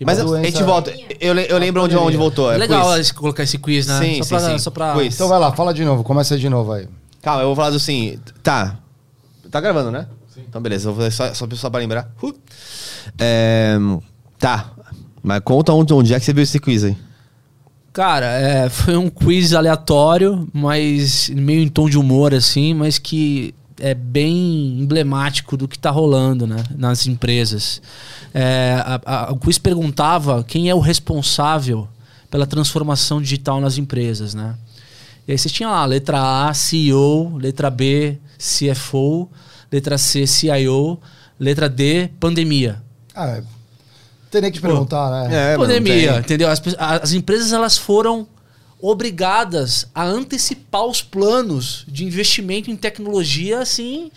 Mas doença- a gente volta. Eu, eu lembro onde, onde voltou. É legal quiz. colocar esse quiz, né? Sim, só sim, pra, sim. Só pra... Quiz. Então vai lá, fala de novo, começa de novo aí. Calma, eu vou falar do assim. Tá. Tá gravando, né? Sim. Então, beleza. Eu vou fazer só, só, só pra lembrar. Uh. É, tá. Mas conta onde, onde é que você viu esse quiz aí. Cara, é, foi um quiz aleatório, mas meio em tom de humor, assim, mas que é bem emblemático do que tá rolando, né, nas empresas. É, a- a- o quiz perguntava quem é o responsável pela transformação digital nas empresas, né? E aí você tinha lá, letra A, CEO, letra B, CFO, letra C, CIO, letra D, pandemia. Ah, tem nem que te perguntar, né? É, pandemia, entendeu? As, as empresas elas foram obrigadas a antecipar os planos de investimento em tecnologia assim.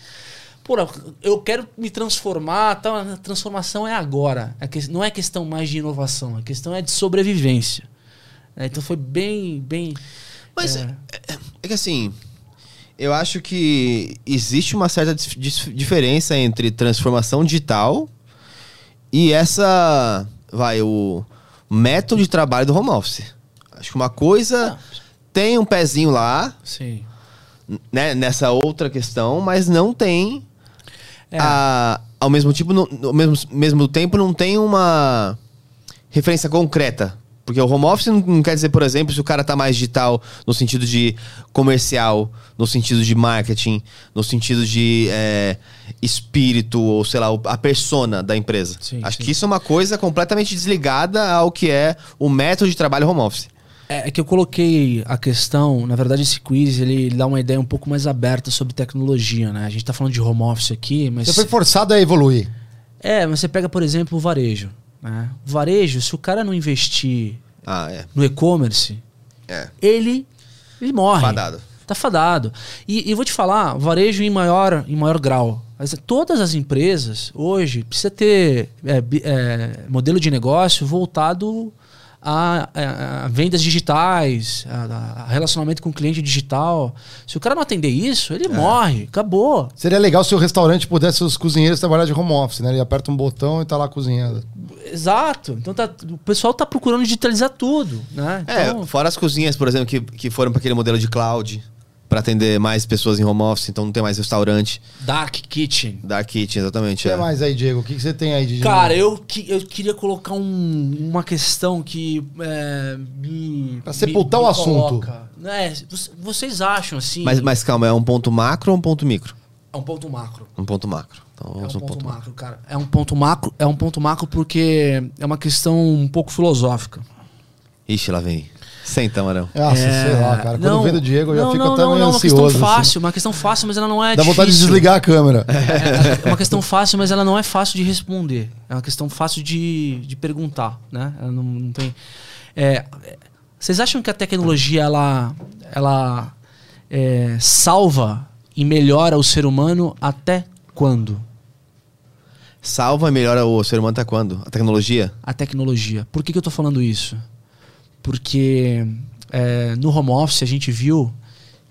Porra, eu quero me transformar, tá? a transformação é agora. Que- não é questão mais de inovação, a questão é de sobrevivência. É, então foi bem, bem. Mas é, é, é que assim, eu acho que existe uma certa dif- dif- diferença entre transformação digital e essa, vai, o método de trabalho do home office. Acho que uma coisa tem um pezinho lá, sim. né, nessa outra questão, mas não tem É. a- ao mesmo tipo, no, mesmo, mesmo tempo não tem uma referência concreta. Porque o home office não, não quer dizer, por exemplo, se o cara tá mais digital no sentido de comercial, no sentido de marketing, no sentido de é, espírito, ou sei lá, a persona da empresa. Sim, Acho sim. que isso é uma coisa completamente desligada ao que é o método de trabalho home office. É, é que eu coloquei a questão, na verdade esse quiz ele, ele dá uma ideia um pouco mais aberta sobre tecnologia, né? A gente tá falando de home office aqui, mas Você foi forçado a evoluir. É, mas você pega, por exemplo, o varejo. Né? O varejo, se o cara não investir Ah, é. no e-commerce, É. ele, ele morre. Fadado. Tá fadado. E, e vou te falar, varejo em maior, em maior grau. Mas Todas as empresas hoje precisa ter é, é, modelo de negócio voltado a, a- a vendas digitais, a, a relacionamento com o cliente digital. Se o cara não atender isso, ele morre, acabou. Seria legal se o restaurante pudesse os cozinheiros trabalhar de home office, né? Ele aperta um botão e tá lá cozinhando. Exato. Então tá- o pessoal tá procurando digitalizar tudo, né? É, Então, fora as cozinhas, por exemplo, que, que foram para aquele modelo de cloud, para atender mais pessoas em home office, então não tem mais restaurante. Dark Kitchen. Dark Kitchen, O exatamente. que é. mais aí, Diego? O que, que você tem aí de Cara, eu, que- eu queria colocar um- uma questão que é, me. Pra sepultar o assunto. É, vo- vocês acham assim. Mas, mas calma, é um ponto macro ou um ponto micro? É um ponto macro. Um ponto macro. Então É um vamos ponto, ponto macro. macro, cara. É um ponto macro, é um ponto macro porque é uma questão um pouco filosófica. Ixi, lá vem. Senta, Marão. Nossa, É, sei lá, cara. Quando eu vejo o Diego, eu já não, fico não, até não, não, uma ansioso. questão assim. fácil, uma questão fácil, mas ela não é Dá vontade de difícil. desligar a câmera. [LAUGHS] É uma questão fácil, mas ela não é fácil de responder. É uma questão fácil de, de perguntar, né? Ela não, não tem. É, é, vocês acham que a tecnologia ela, ela é, salva e melhora o ser humano até quando? Salva e melhora o ser humano até quando? A tecnologia? A tecnologia. Por que, que eu tô falando isso? Porque é, no home office a gente viu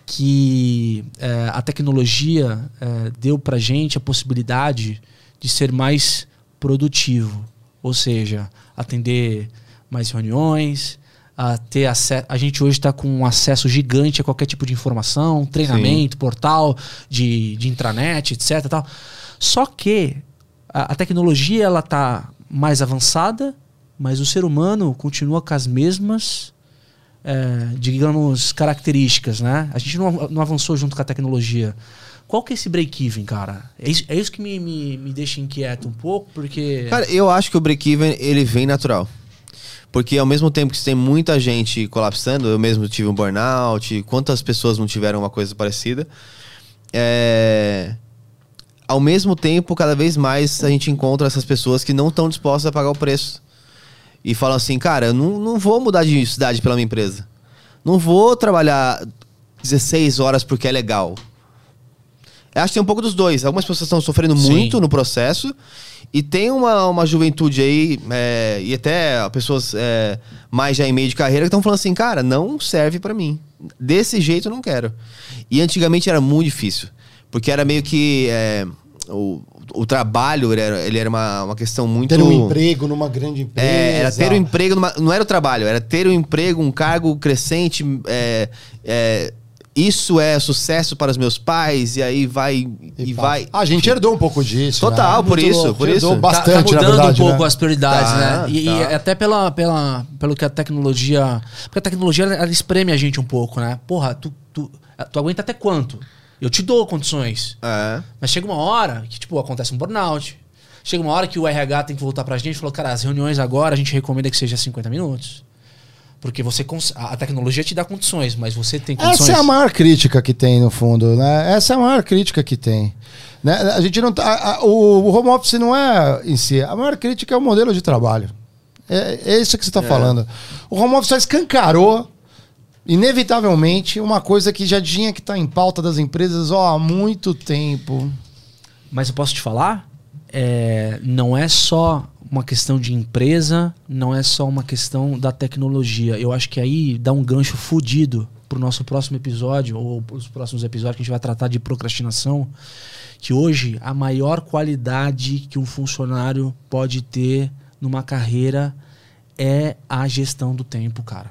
que é, a tecnologia é, deu pra gente a possibilidade de ser mais produtivo. Ou seja, atender mais reuniões, a ter acesso. A gente hoje está com um acesso gigante a qualquer tipo de informação, treinamento, portal de, de intranet, etc. Tal. Só que a, a tecnologia ela tá mais avançada, mas o ser humano continua com as mesmas, é, digamos, características, né? A gente não, não avançou junto com a tecnologia. Qual que é esse break-even, cara? É isso, é isso que me, me, me deixa inquieto um pouco, porque... Cara, eu acho que o break-even, ele vem natural. Porque ao mesmo tempo que tem muita gente colapsando, eu mesmo tive um burnout, quantas pessoas não tiveram uma coisa parecida? É... Ao mesmo tempo, cada vez mais a gente encontra essas pessoas que não estão dispostas a pagar o preço. E falam assim, cara, eu não, não vou mudar de cidade pela minha empresa. Não vou trabalhar 16 horas porque é legal. Eu acho que tem um pouco dos dois. Algumas pessoas estão sofrendo Sim. muito no processo. E tem uma, uma juventude aí, é, e até pessoas é, mais já em meio de carreira, que estão falando assim, cara, não serve pra mim. Desse jeito eu não quero. E antigamente era muito difícil. Porque era meio que. é, o, o trabalho ele era, ele era uma, uma questão muito. Ter um emprego numa grande empresa. É, era ter um emprego, numa- não era o trabalho, era ter um emprego, um cargo crescente. é, é, isso é sucesso para os meus pais, e aí vai. E, pá. vai. A gente herdou um pouco disso. Total, né? por Muito isso, louco. por Herdou isso. Tá- Bastante, tá, na mudando verdade, um pouco né? as prioridades, Tá, né? E, e tá. até pela, pela, pelo que a tecnologia. Porque a tecnologia ela espreme a gente um pouco, né? Porra, tu, tu, tu aguenta até quanto? Eu te dou condições. É. Mas chega uma hora que, tipo, acontece um burnout. Chega uma hora que o RH tem que voltar pra gente e falou, cara, as reuniões agora a gente recomenda que seja 50 minutos. Porque você cons- a tecnologia te dá condições, mas você tem condições. Essa é a maior crítica que tem, no fundo, né? Essa é a maior crítica que tem. Né? A gente não tá, a- a- o, home office não é em si. A maior crítica é o modelo de trabalho. É, é isso que você está falando. O home office só escancarou, inevitavelmente, uma coisa que já tinha que estar em pauta das empresas ó, há muito tempo. Mas eu posso te falar? É, não é só uma questão de empresa, não é só uma questão da tecnologia. Eu acho que aí dá um gancho fudido pro nosso próximo episódio, ou pros próximos episódios que a gente vai tratar de procrastinação. Que hoje a maior qualidade que um funcionário pode ter numa carreira é a gestão do tempo, cara.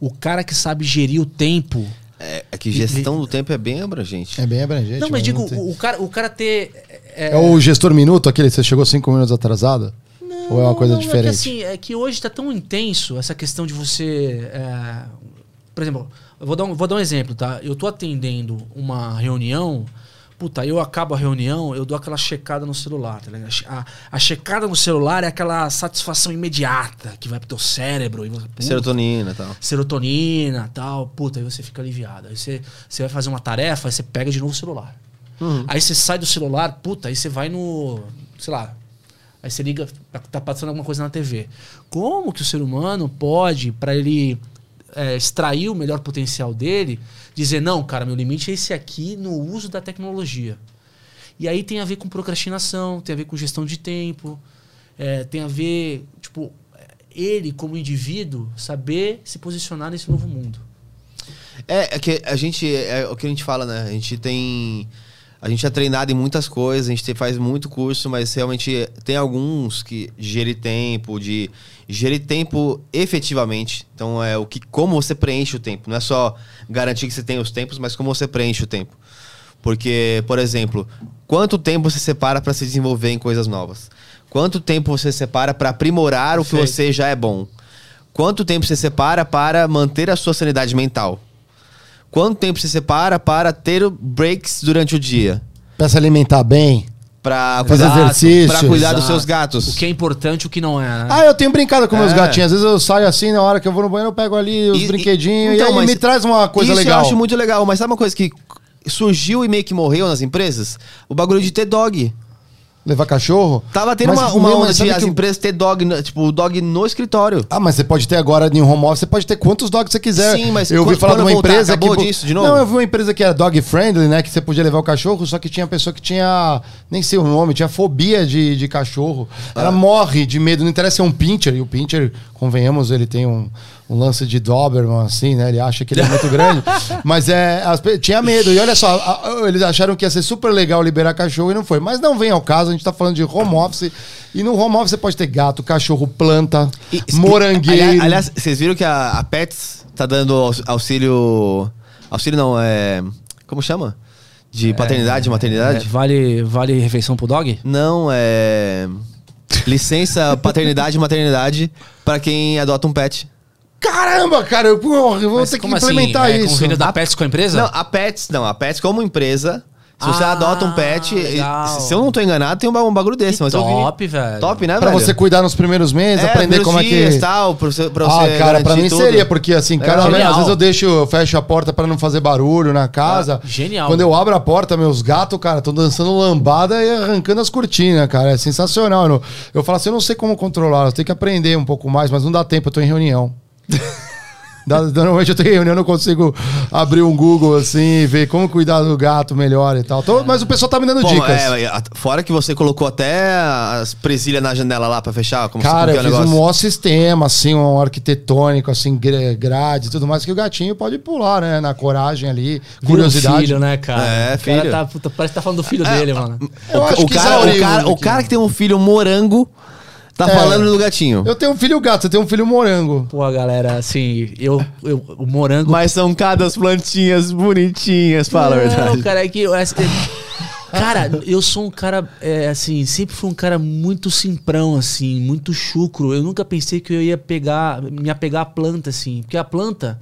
O cara que sabe gerir o tempo. É, é que gestão do tempo é bem abrangente. É bem abrangente. não, mas digo, tem- o, o cara, o cara ter. É o gestor minuto, aquele que você chegou cinco minutos atrasado? Ou é uma coisa não, diferente? É que, assim, é que hoje está tão intenso essa questão de você. é, por exemplo, eu vou dar, um, vou dar um exemplo, tá? Eu tô atendendo uma reunião. Puta, eu acabo a reunião, eu dou aquela checada no celular, tá ligado? A, a checada no celular é aquela satisfação imediata que vai pro teu cérebro. E você, puta, Serotonina e tal. serotonina tal. Puta, aí você fica aliviado. Aí você, você vai fazer uma tarefa, aí você pega de novo o celular. Aí você sai do celular, puta, aí você vai no. Sei lá. Aí você liga, tá passando alguma coisa na TV. Como que o ser humano pode, pra ele é, extrair o melhor potencial dele, dizer, não, cara, meu limite é esse aqui no uso da tecnologia. E aí tem a ver com procrastinação, tem a ver com gestão de tempo, é, tem a ver, tipo, ele como indivíduo saber se posicionar nesse novo mundo. É, é que a gente. É o que a gente fala, né? A gente tem. A gente é treinado em muitas coisas, a gente faz muito curso, mas realmente tem alguns que gere tempo, de gerir tempo efetivamente. Então é o que como você preenche o tempo. Não é só garantir que você tem os tempos, mas como você preenche o tempo. Porque, por exemplo, quanto tempo você separa para se desenvolver em coisas novas? Quanto tempo você separa para aprimorar o que Perfeito. você já é bom? Quanto tempo você separa para manter a sua sanidade mental? Quanto tempo você separa para ter breaks durante o dia? Pra se alimentar bem. Pra Fazer cuidar, exercícios. pra cuidar dos seus gatos. O que é importante e o que não é, né? Ah, eu tenho brincado com meus É. gatinhos. Às vezes eu saio assim, na hora que eu vou no banheiro, eu pego ali os E- e- brinquedinhos e, então, aí mas me traz uma coisa Isso legal. eu acho muito legal, mas sabe uma coisa que surgiu e meio que morreu nas empresas? O bagulho de ter dog. Levar cachorro? Tava tendo Mas, uma, uma onda de as empresas ter dog, tipo, o dog no escritório. Ah, mas você pode ter agora em home office, você pode ter quantos dogs você quiser. Sim, mas eu ouvi falar de uma voltar, empresa acabou que disso de novo? Não, eu vi uma empresa que era dog friendly, né, que você podia levar o cachorro, só que tinha pessoa que tinha nem sei o nome, tinha fobia de, de cachorro. Ah. Ela morre de medo, não interessa ser um pincher, e o pincher, convenhamos, ele tem um um lance de Doberman, assim, né? Ele acha que ele é muito grande. [LAUGHS] Mas é, as tinha medo. E olha só, a- a- eles acharam que ia ser super legal liberar cachorro e não foi. Mas não vem ao caso, a gente tá falando de home office. E no home office você pode ter gato, cachorro, planta, E- morangueiro. Aliás, aliás, vocês viram que a, a Pets tá dando aux- auxílio. Auxílio não, é. Como chama? De paternidade e É, maternidade? vale, vale refeição pro dog? Não, é. Licença, paternidade e maternidade pra quem adota um pet. Caramba, cara, eu, porra, eu vou Mas ter que como implementar assim? É isso. convênio da A- Pets com a empresa? Não, a Pets, não, a Pets como empresa. Se você Ah, adota um pet, legal. se eu não tô enganado, tem um ba- um bagulho desse, Que mas eu vi. top, velho. Top, né, Pra velho? você cuidar nos primeiros meses, é, aprender como é dias, que. tal, pra você, pra Ah, você cara, pra garantir mim tudo. seria, porque assim, cara, Legal. às vezes eu deixo, eu fecho a porta pra não fazer barulho na casa. Ah, genial. Quando eu abro a porta, meus gatos, cara, estão dançando lambada e arrancando as cortinas, cara. É sensacional. Eu, não- eu falo assim, eu não sei como controlar, eu tenho que aprender um pouco mais, mas não dá tempo, eu tô em reunião. Normalmente eu em reunião, eu não consigo abrir um Google assim e ver como cuidar do gato melhor e tal. Tô- mas o pessoal tá me dando Pô, dicas. é, a- fora que você colocou até as presilhas na janela lá pra fechar, como Cara, você eu é fiz o um maior sistema, assim, um arquitetônico, assim, gra- grade e tudo mais, que o gatinho pode pular, né? Na coragem ali, Vira curiosidade. filho, né, cara? É, O cara. Tá, puta, parece que tá falando do filho dele, mano. Eu o, acho o que cara, o, cara, o cara que tem um filho morango tá É. falando do gatinho. Eu tenho um filho gato, você tem um filho morango. Pô, galera, assim, eu, eu o morango. Mas são cada plantinhas bonitinhas, fala a Não, verdade. cara, é que. eu- é- Cara, eu sou um cara, é, assim, sempre fui um cara muito simprão, assim, muito chucro. Eu nunca pensei que eu ia pegar, me apegar à planta, assim. Porque a planta,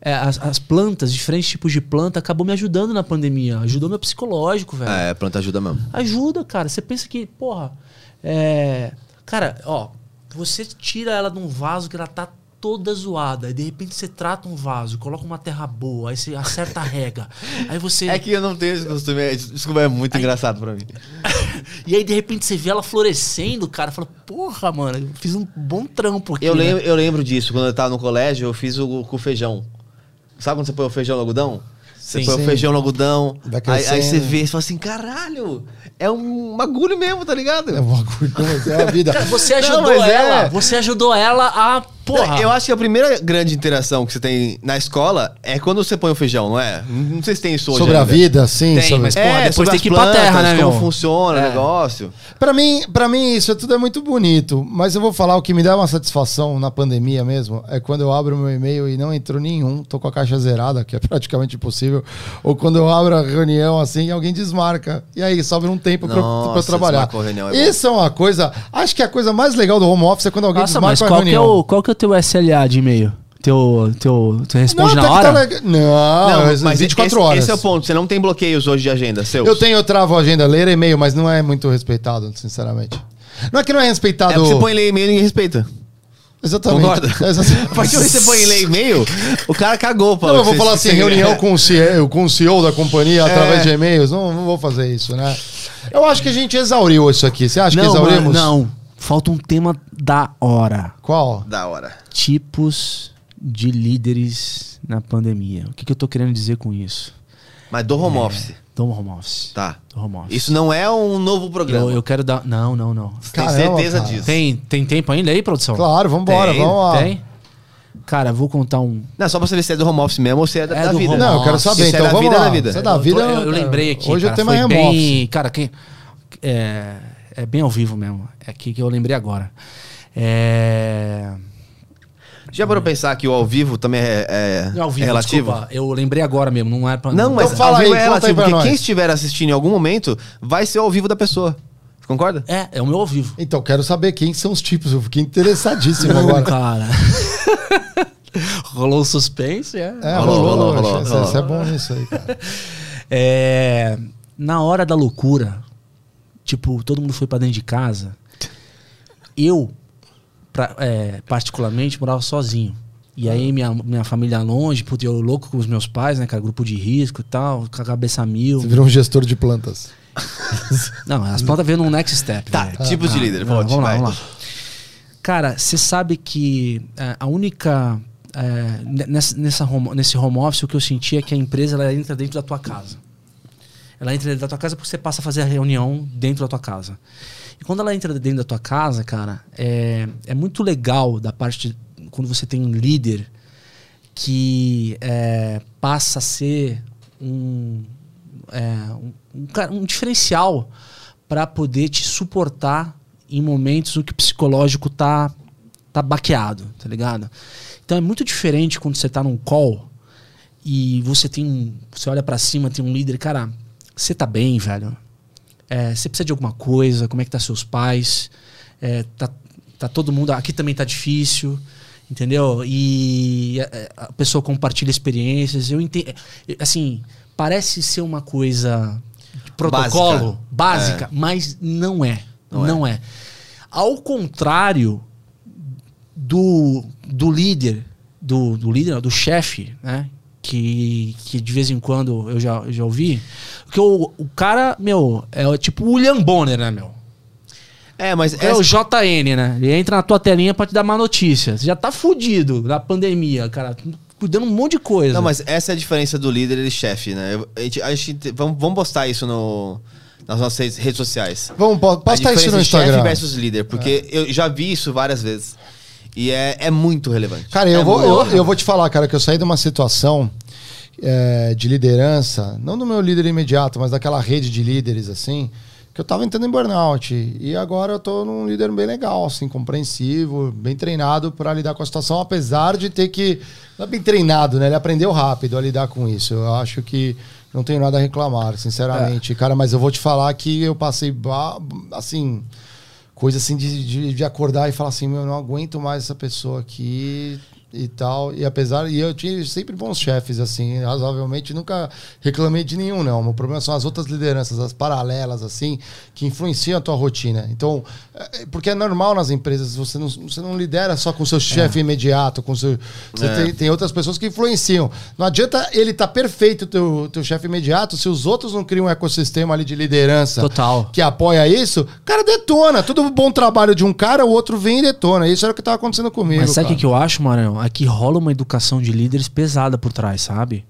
é, as, as plantas, diferentes tipos de planta, acabou me ajudando na pandemia. Ajudou meu psicológico, velho. É, planta ajuda mesmo. Ajuda, cara. Você pensa que, porra, é. Cara, ó, você tira ela de um vaso que ela tá toda zoada. E de repente você trata um vaso, coloca uma terra boa, aí você acerta a rega. [LAUGHS] Aí você. É que eu não tenho esse costume. é- Desculpa, é muito engraçado pra mim. [LAUGHS] E aí de repente você vê ela florescendo, cara. Fala, porra, mano, eu fiz um bom trampo aqui. Eu, né? lembro, eu lembro disso, quando eu tava no colégio, eu fiz o com feijão. Sabe quando você põe o feijão no algodão? Você Sim. põe Sim. o feijão no algodão, aí, aí você vê, você fala assim, caralho, é um bagulho mesmo, tá ligado? É um bagulho, mas é a vida. Cara, você Não, ajudou mas é. ela. Você ajudou ela a. Porra. Eu acho que a primeira grande interação que você tem na escola é quando você põe o feijão, não é? Não sei se tem isso hoje Sobre a ainda. vida, sim. Tem, sobre... mas- É, Porra, depois sobre tem as que ir pra plantas, terra, né, como meu? funciona É. o negócio. Pra mim, pra mim, isso tudo é muito bonito. Mas eu vou falar, o que me dá uma satisfação na pandemia mesmo é quando eu abro meu e-mail e não entrou nenhum, tô com a caixa zerada, que é [LAUGHS] praticamente impossível. Ou quando eu abro a reunião assim, alguém desmarca. E aí sobra um tempo pra, eu- Nossa, pra eu trabalhar. a reunião, é bom. Isso é uma coisa. Acho que a coisa mais legal do home office é quando alguém Nossa, desmarca mas a qual que, é reunião. o, qual que é o teu SLA de e-mail? Teu, teu, tu responde não, na que tá hora? legal. Não, mas 24 esse, horas. esse é o ponto, você não tem bloqueios hoje de agenda, seus. Eu tenho, eu travo a agenda, ler e-mail, mas não é muito respeitado, sinceramente. Não é que não é respeitado. É você põe e-mail e ninguém respeita. Exatamente. Concorda? É exatamente. [LAUGHS] A partir do momento que você põe e e-mail, o cara cagou pra Não, eu vou falar assim, reunião com o, CEO, com o CEO da companhia É. através de e-mails. Não, não vou fazer isso, né? Eu acho que a gente exauriu isso aqui. Você acha que Não, exaurimos? mano, não. Falta um tema da hora. Qual? Da hora. Tipos de líderes na pandemia. O que, que eu tô querendo dizer com isso? Mas do home office. Do home office. Tá. Do home office. Isso não é um novo programa. eu, eu quero dar. Não, não, não. Você tem Caramba, certeza cara. disso. Tem, tem tempo ainda aí, produção? Claro, vambora, Tem, vamos lá. Tem? Cara, vou contar um. Não, só pra saber se é do home office mesmo ou se é da, É da vida. Não, eu quero saber. isso é então da vamos vida, lá. da vida. Isso é da Eu tô- vida. eu, eu lembrei aqui. Hoje cara, o tema foi é home bem, office. Cara, quem. É, é bem ao vivo mesmo. É aqui que eu lembrei agora. É. Já parou pra pensar que o ao vivo também é, é- Ao vivo, é relativo? desculpa, eu lembrei agora mesmo, não é pra. Não, mas Então fala ao vivo aí, é relativo, porque nós. quem estiver assistindo em algum momento vai ser ao vivo da pessoa. Você concorda? É, é o meu ao vivo. Então, quero saber quem são os tipos. Eu fiquei interessadíssimo [LAUGHS] Não, agora. cara. [LAUGHS] Rolou o suspense, é. É, Rolou, rolou, rolou, rolou. rolou, você é bom nisso aí, cara. [LAUGHS] É, na hora da loucura, tipo, todo mundo foi pra dentro de casa. Eu, pra- é, particularmente, morava sozinho. E aí minha, minha família longe, puta, eu louco com os meus pais, né, cara? Grupo de risco e tal, com a cabeça a mil. Você virou um gestor de plantas. [LAUGHS] Não, as plantas veio num next step. Tá, velho. tipos de líder. Não, Volte, vamos lá, vai. vamos lá. Cara, você sabe que é, a única. é, ne- nessa, nessa home- nesse home office, o que eu senti é que a empresa ela entra dentro da tua casa. Ela entra dentro da tua casa porque você passa a fazer a reunião dentro da tua casa. E quando ela entra dentro da tua casa, cara, é, é muito legal da parte. de- quando você tem um líder que é, passa a ser um, é, um, um um diferencial para poder te suportar em momentos em que o psicológico tá, tá baqueado, tá ligado? Então é muito diferente quando você tá num call e você tem você olha para cima, tem um líder, cara, você tá bem, velho? É, você precisa de alguma coisa? Como é que tá seus pais? É, tá, tá todo mundo. Aqui também tá difícil, entendeu? E é, a pessoa compartilha experiências. Eu entendo. Assim, parece ser uma coisa de protocolo, básica, mas não é. Não Não, é. é. Ao contrário do, do líder, do, do líder, do chefe, né? Que, que de vez em quando eu já, eu já ouvi. Porque o, o cara, meu, é tipo o William Bonner, né, meu? É, mas É o JN, né? Ele entra na tua telinha pra te dar má notícia. Você já tá fudido na pandemia, cara. Cuidando um monte de coisa. Não, mas essa é a diferença do líder e chefe, né? Eu- A gente, a gente- vamos, vamos postar isso no, nas nossas redes, sociais. Vamos postar isso no de chefe Instagram. versus líder, porque eu já vi isso várias vezes. E é, é muito relevante. Cara, eu, É vou, eu, eu vou te falar, cara, que eu saí de uma situação é, de liderança, não do meu líder imediato, mas daquela rede de líderes, assim, que eu tava entrando em burnout. E agora eu tô num líder bem legal, assim, compreensivo, bem treinado para lidar com a situação, apesar de ter que. Não é bem treinado, né? Ele aprendeu rápido a lidar com isso. Eu acho que não tenho nada a reclamar, sinceramente. Cara, mas eu vou te falar que eu passei, assim, coisa assim de, de, de acordar e falar assim, meu, eu não aguento mais essa pessoa aqui e tal. E apesar, e eu tinha sempre bons chefes, assim, razoavelmente, nunca reclamei de nenhum, não. O problema são as outras lideranças, as paralelas, assim, que influenciam a tua rotina. Então, é- porque é normal nas empresas, você não, você não lidera só com o seu chefe imediato, com seu. Você É. tem, tem outras pessoas que influenciam. Não adianta ele estar perfeito, o teu, teu chefe imediato, se os outros não criam um ecossistema ali de liderança Total. que apoia isso, o cara detona. Todo bom trabalho de um cara, o outro vem e detona. Isso era o que estava acontecendo comigo. Mas sabe o que eu acho, Marão? Que rola uma educação de líderes pesada por trás, sabe?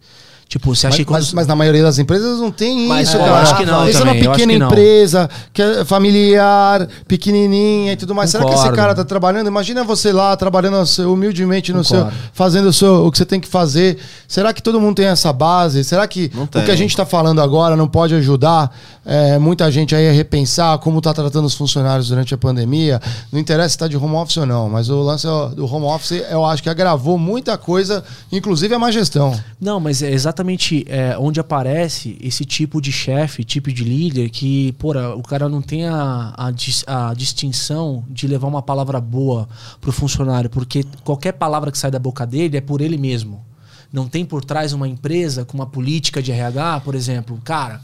Tipo, você acha Mas, que quando. mas- mas na maioria das empresas não tem Mas isso, eu cara. acho que não Isso é uma eu pequena que empresa, que é familiar, pequenininha e tudo mais. Será que esse Concordo. cara tá trabalhando? Imagina você lá, trabalhando humildemente no seu... Concordo. Fazendo o, seu, o que você tem que fazer. Será que todo mundo tem essa base? Será que o que a gente está falando agora não pode ajudar é, muita gente aí a repensar como tá tratando os funcionários durante a pandemia? Não interessa se tá de home office ou não, mas o lance ó, do home office eu acho que agravou muita coisa, inclusive a má gestão. Não, mas é exatamente é, onde aparece esse tipo de chefe, tipo de líder que, porra, o cara não tem a, a, a distinção de levar uma palavra boa pro funcionário, porque qualquer palavra que sai da boca dele é por ele mesmo. Não tem por trás uma empresa com uma política de RH, por exemplo. Cara,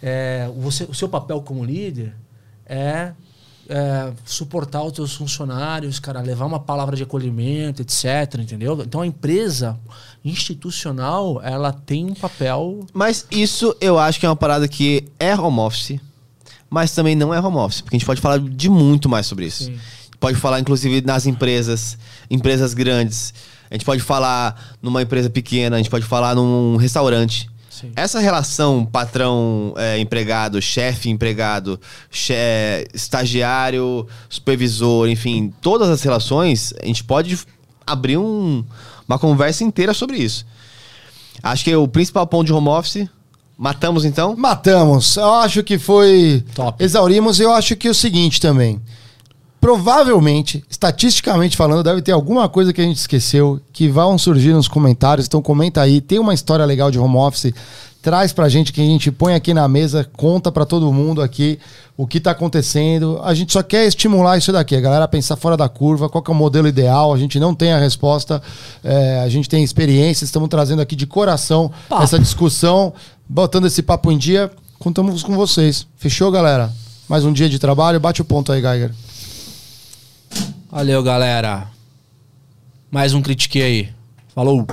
é, você, o seu papel como líder é, é, suportar os seus funcionários, cara, levar uma palavra de acolhimento, etc. Entendeu? Então a empresa institucional ela tem um papel. Mas isso eu acho que é uma parada que é home office, mas também não é home office, porque a gente pode falar de muito mais sobre isso. Sim. Pode falar, inclusive, nas empresas, empresas grandes. a gente pode falar numa empresa pequena, a gente pode falar num restaurante. Sim. Essa relação patrão-empregado, chefe-empregado, che- estagiário, supervisor, enfim, todas as relações, a gente pode abrir um- uma conversa inteira sobre isso. Acho que o principal ponto de home office, matamos então? Matamos. Eu acho que foi. Top. Exaurimos. Eu acho que é o seguinte também. Provavelmente, estatisticamente falando, deve ter alguma coisa que a gente esqueceu que vão surgir nos comentários. Então comenta aí. Tem uma história legal de home office. Traz pra gente que a gente põe aqui na mesa, conta pra todo mundo aqui o que tá acontecendo. A gente só quer estimular isso daqui, a galera a pensar fora da curva, qual que é o modelo ideal. A gente não tem a resposta, é, a gente tem experiência, estamos trazendo aqui de coração Papo. essa discussão, botando esse papo em dia. Contamos com vocês. Fechou, galera? Mais um dia de trabalho. Bate o ponto aí, Geiger. Valeu, galera. Mais um critique aí. Falou.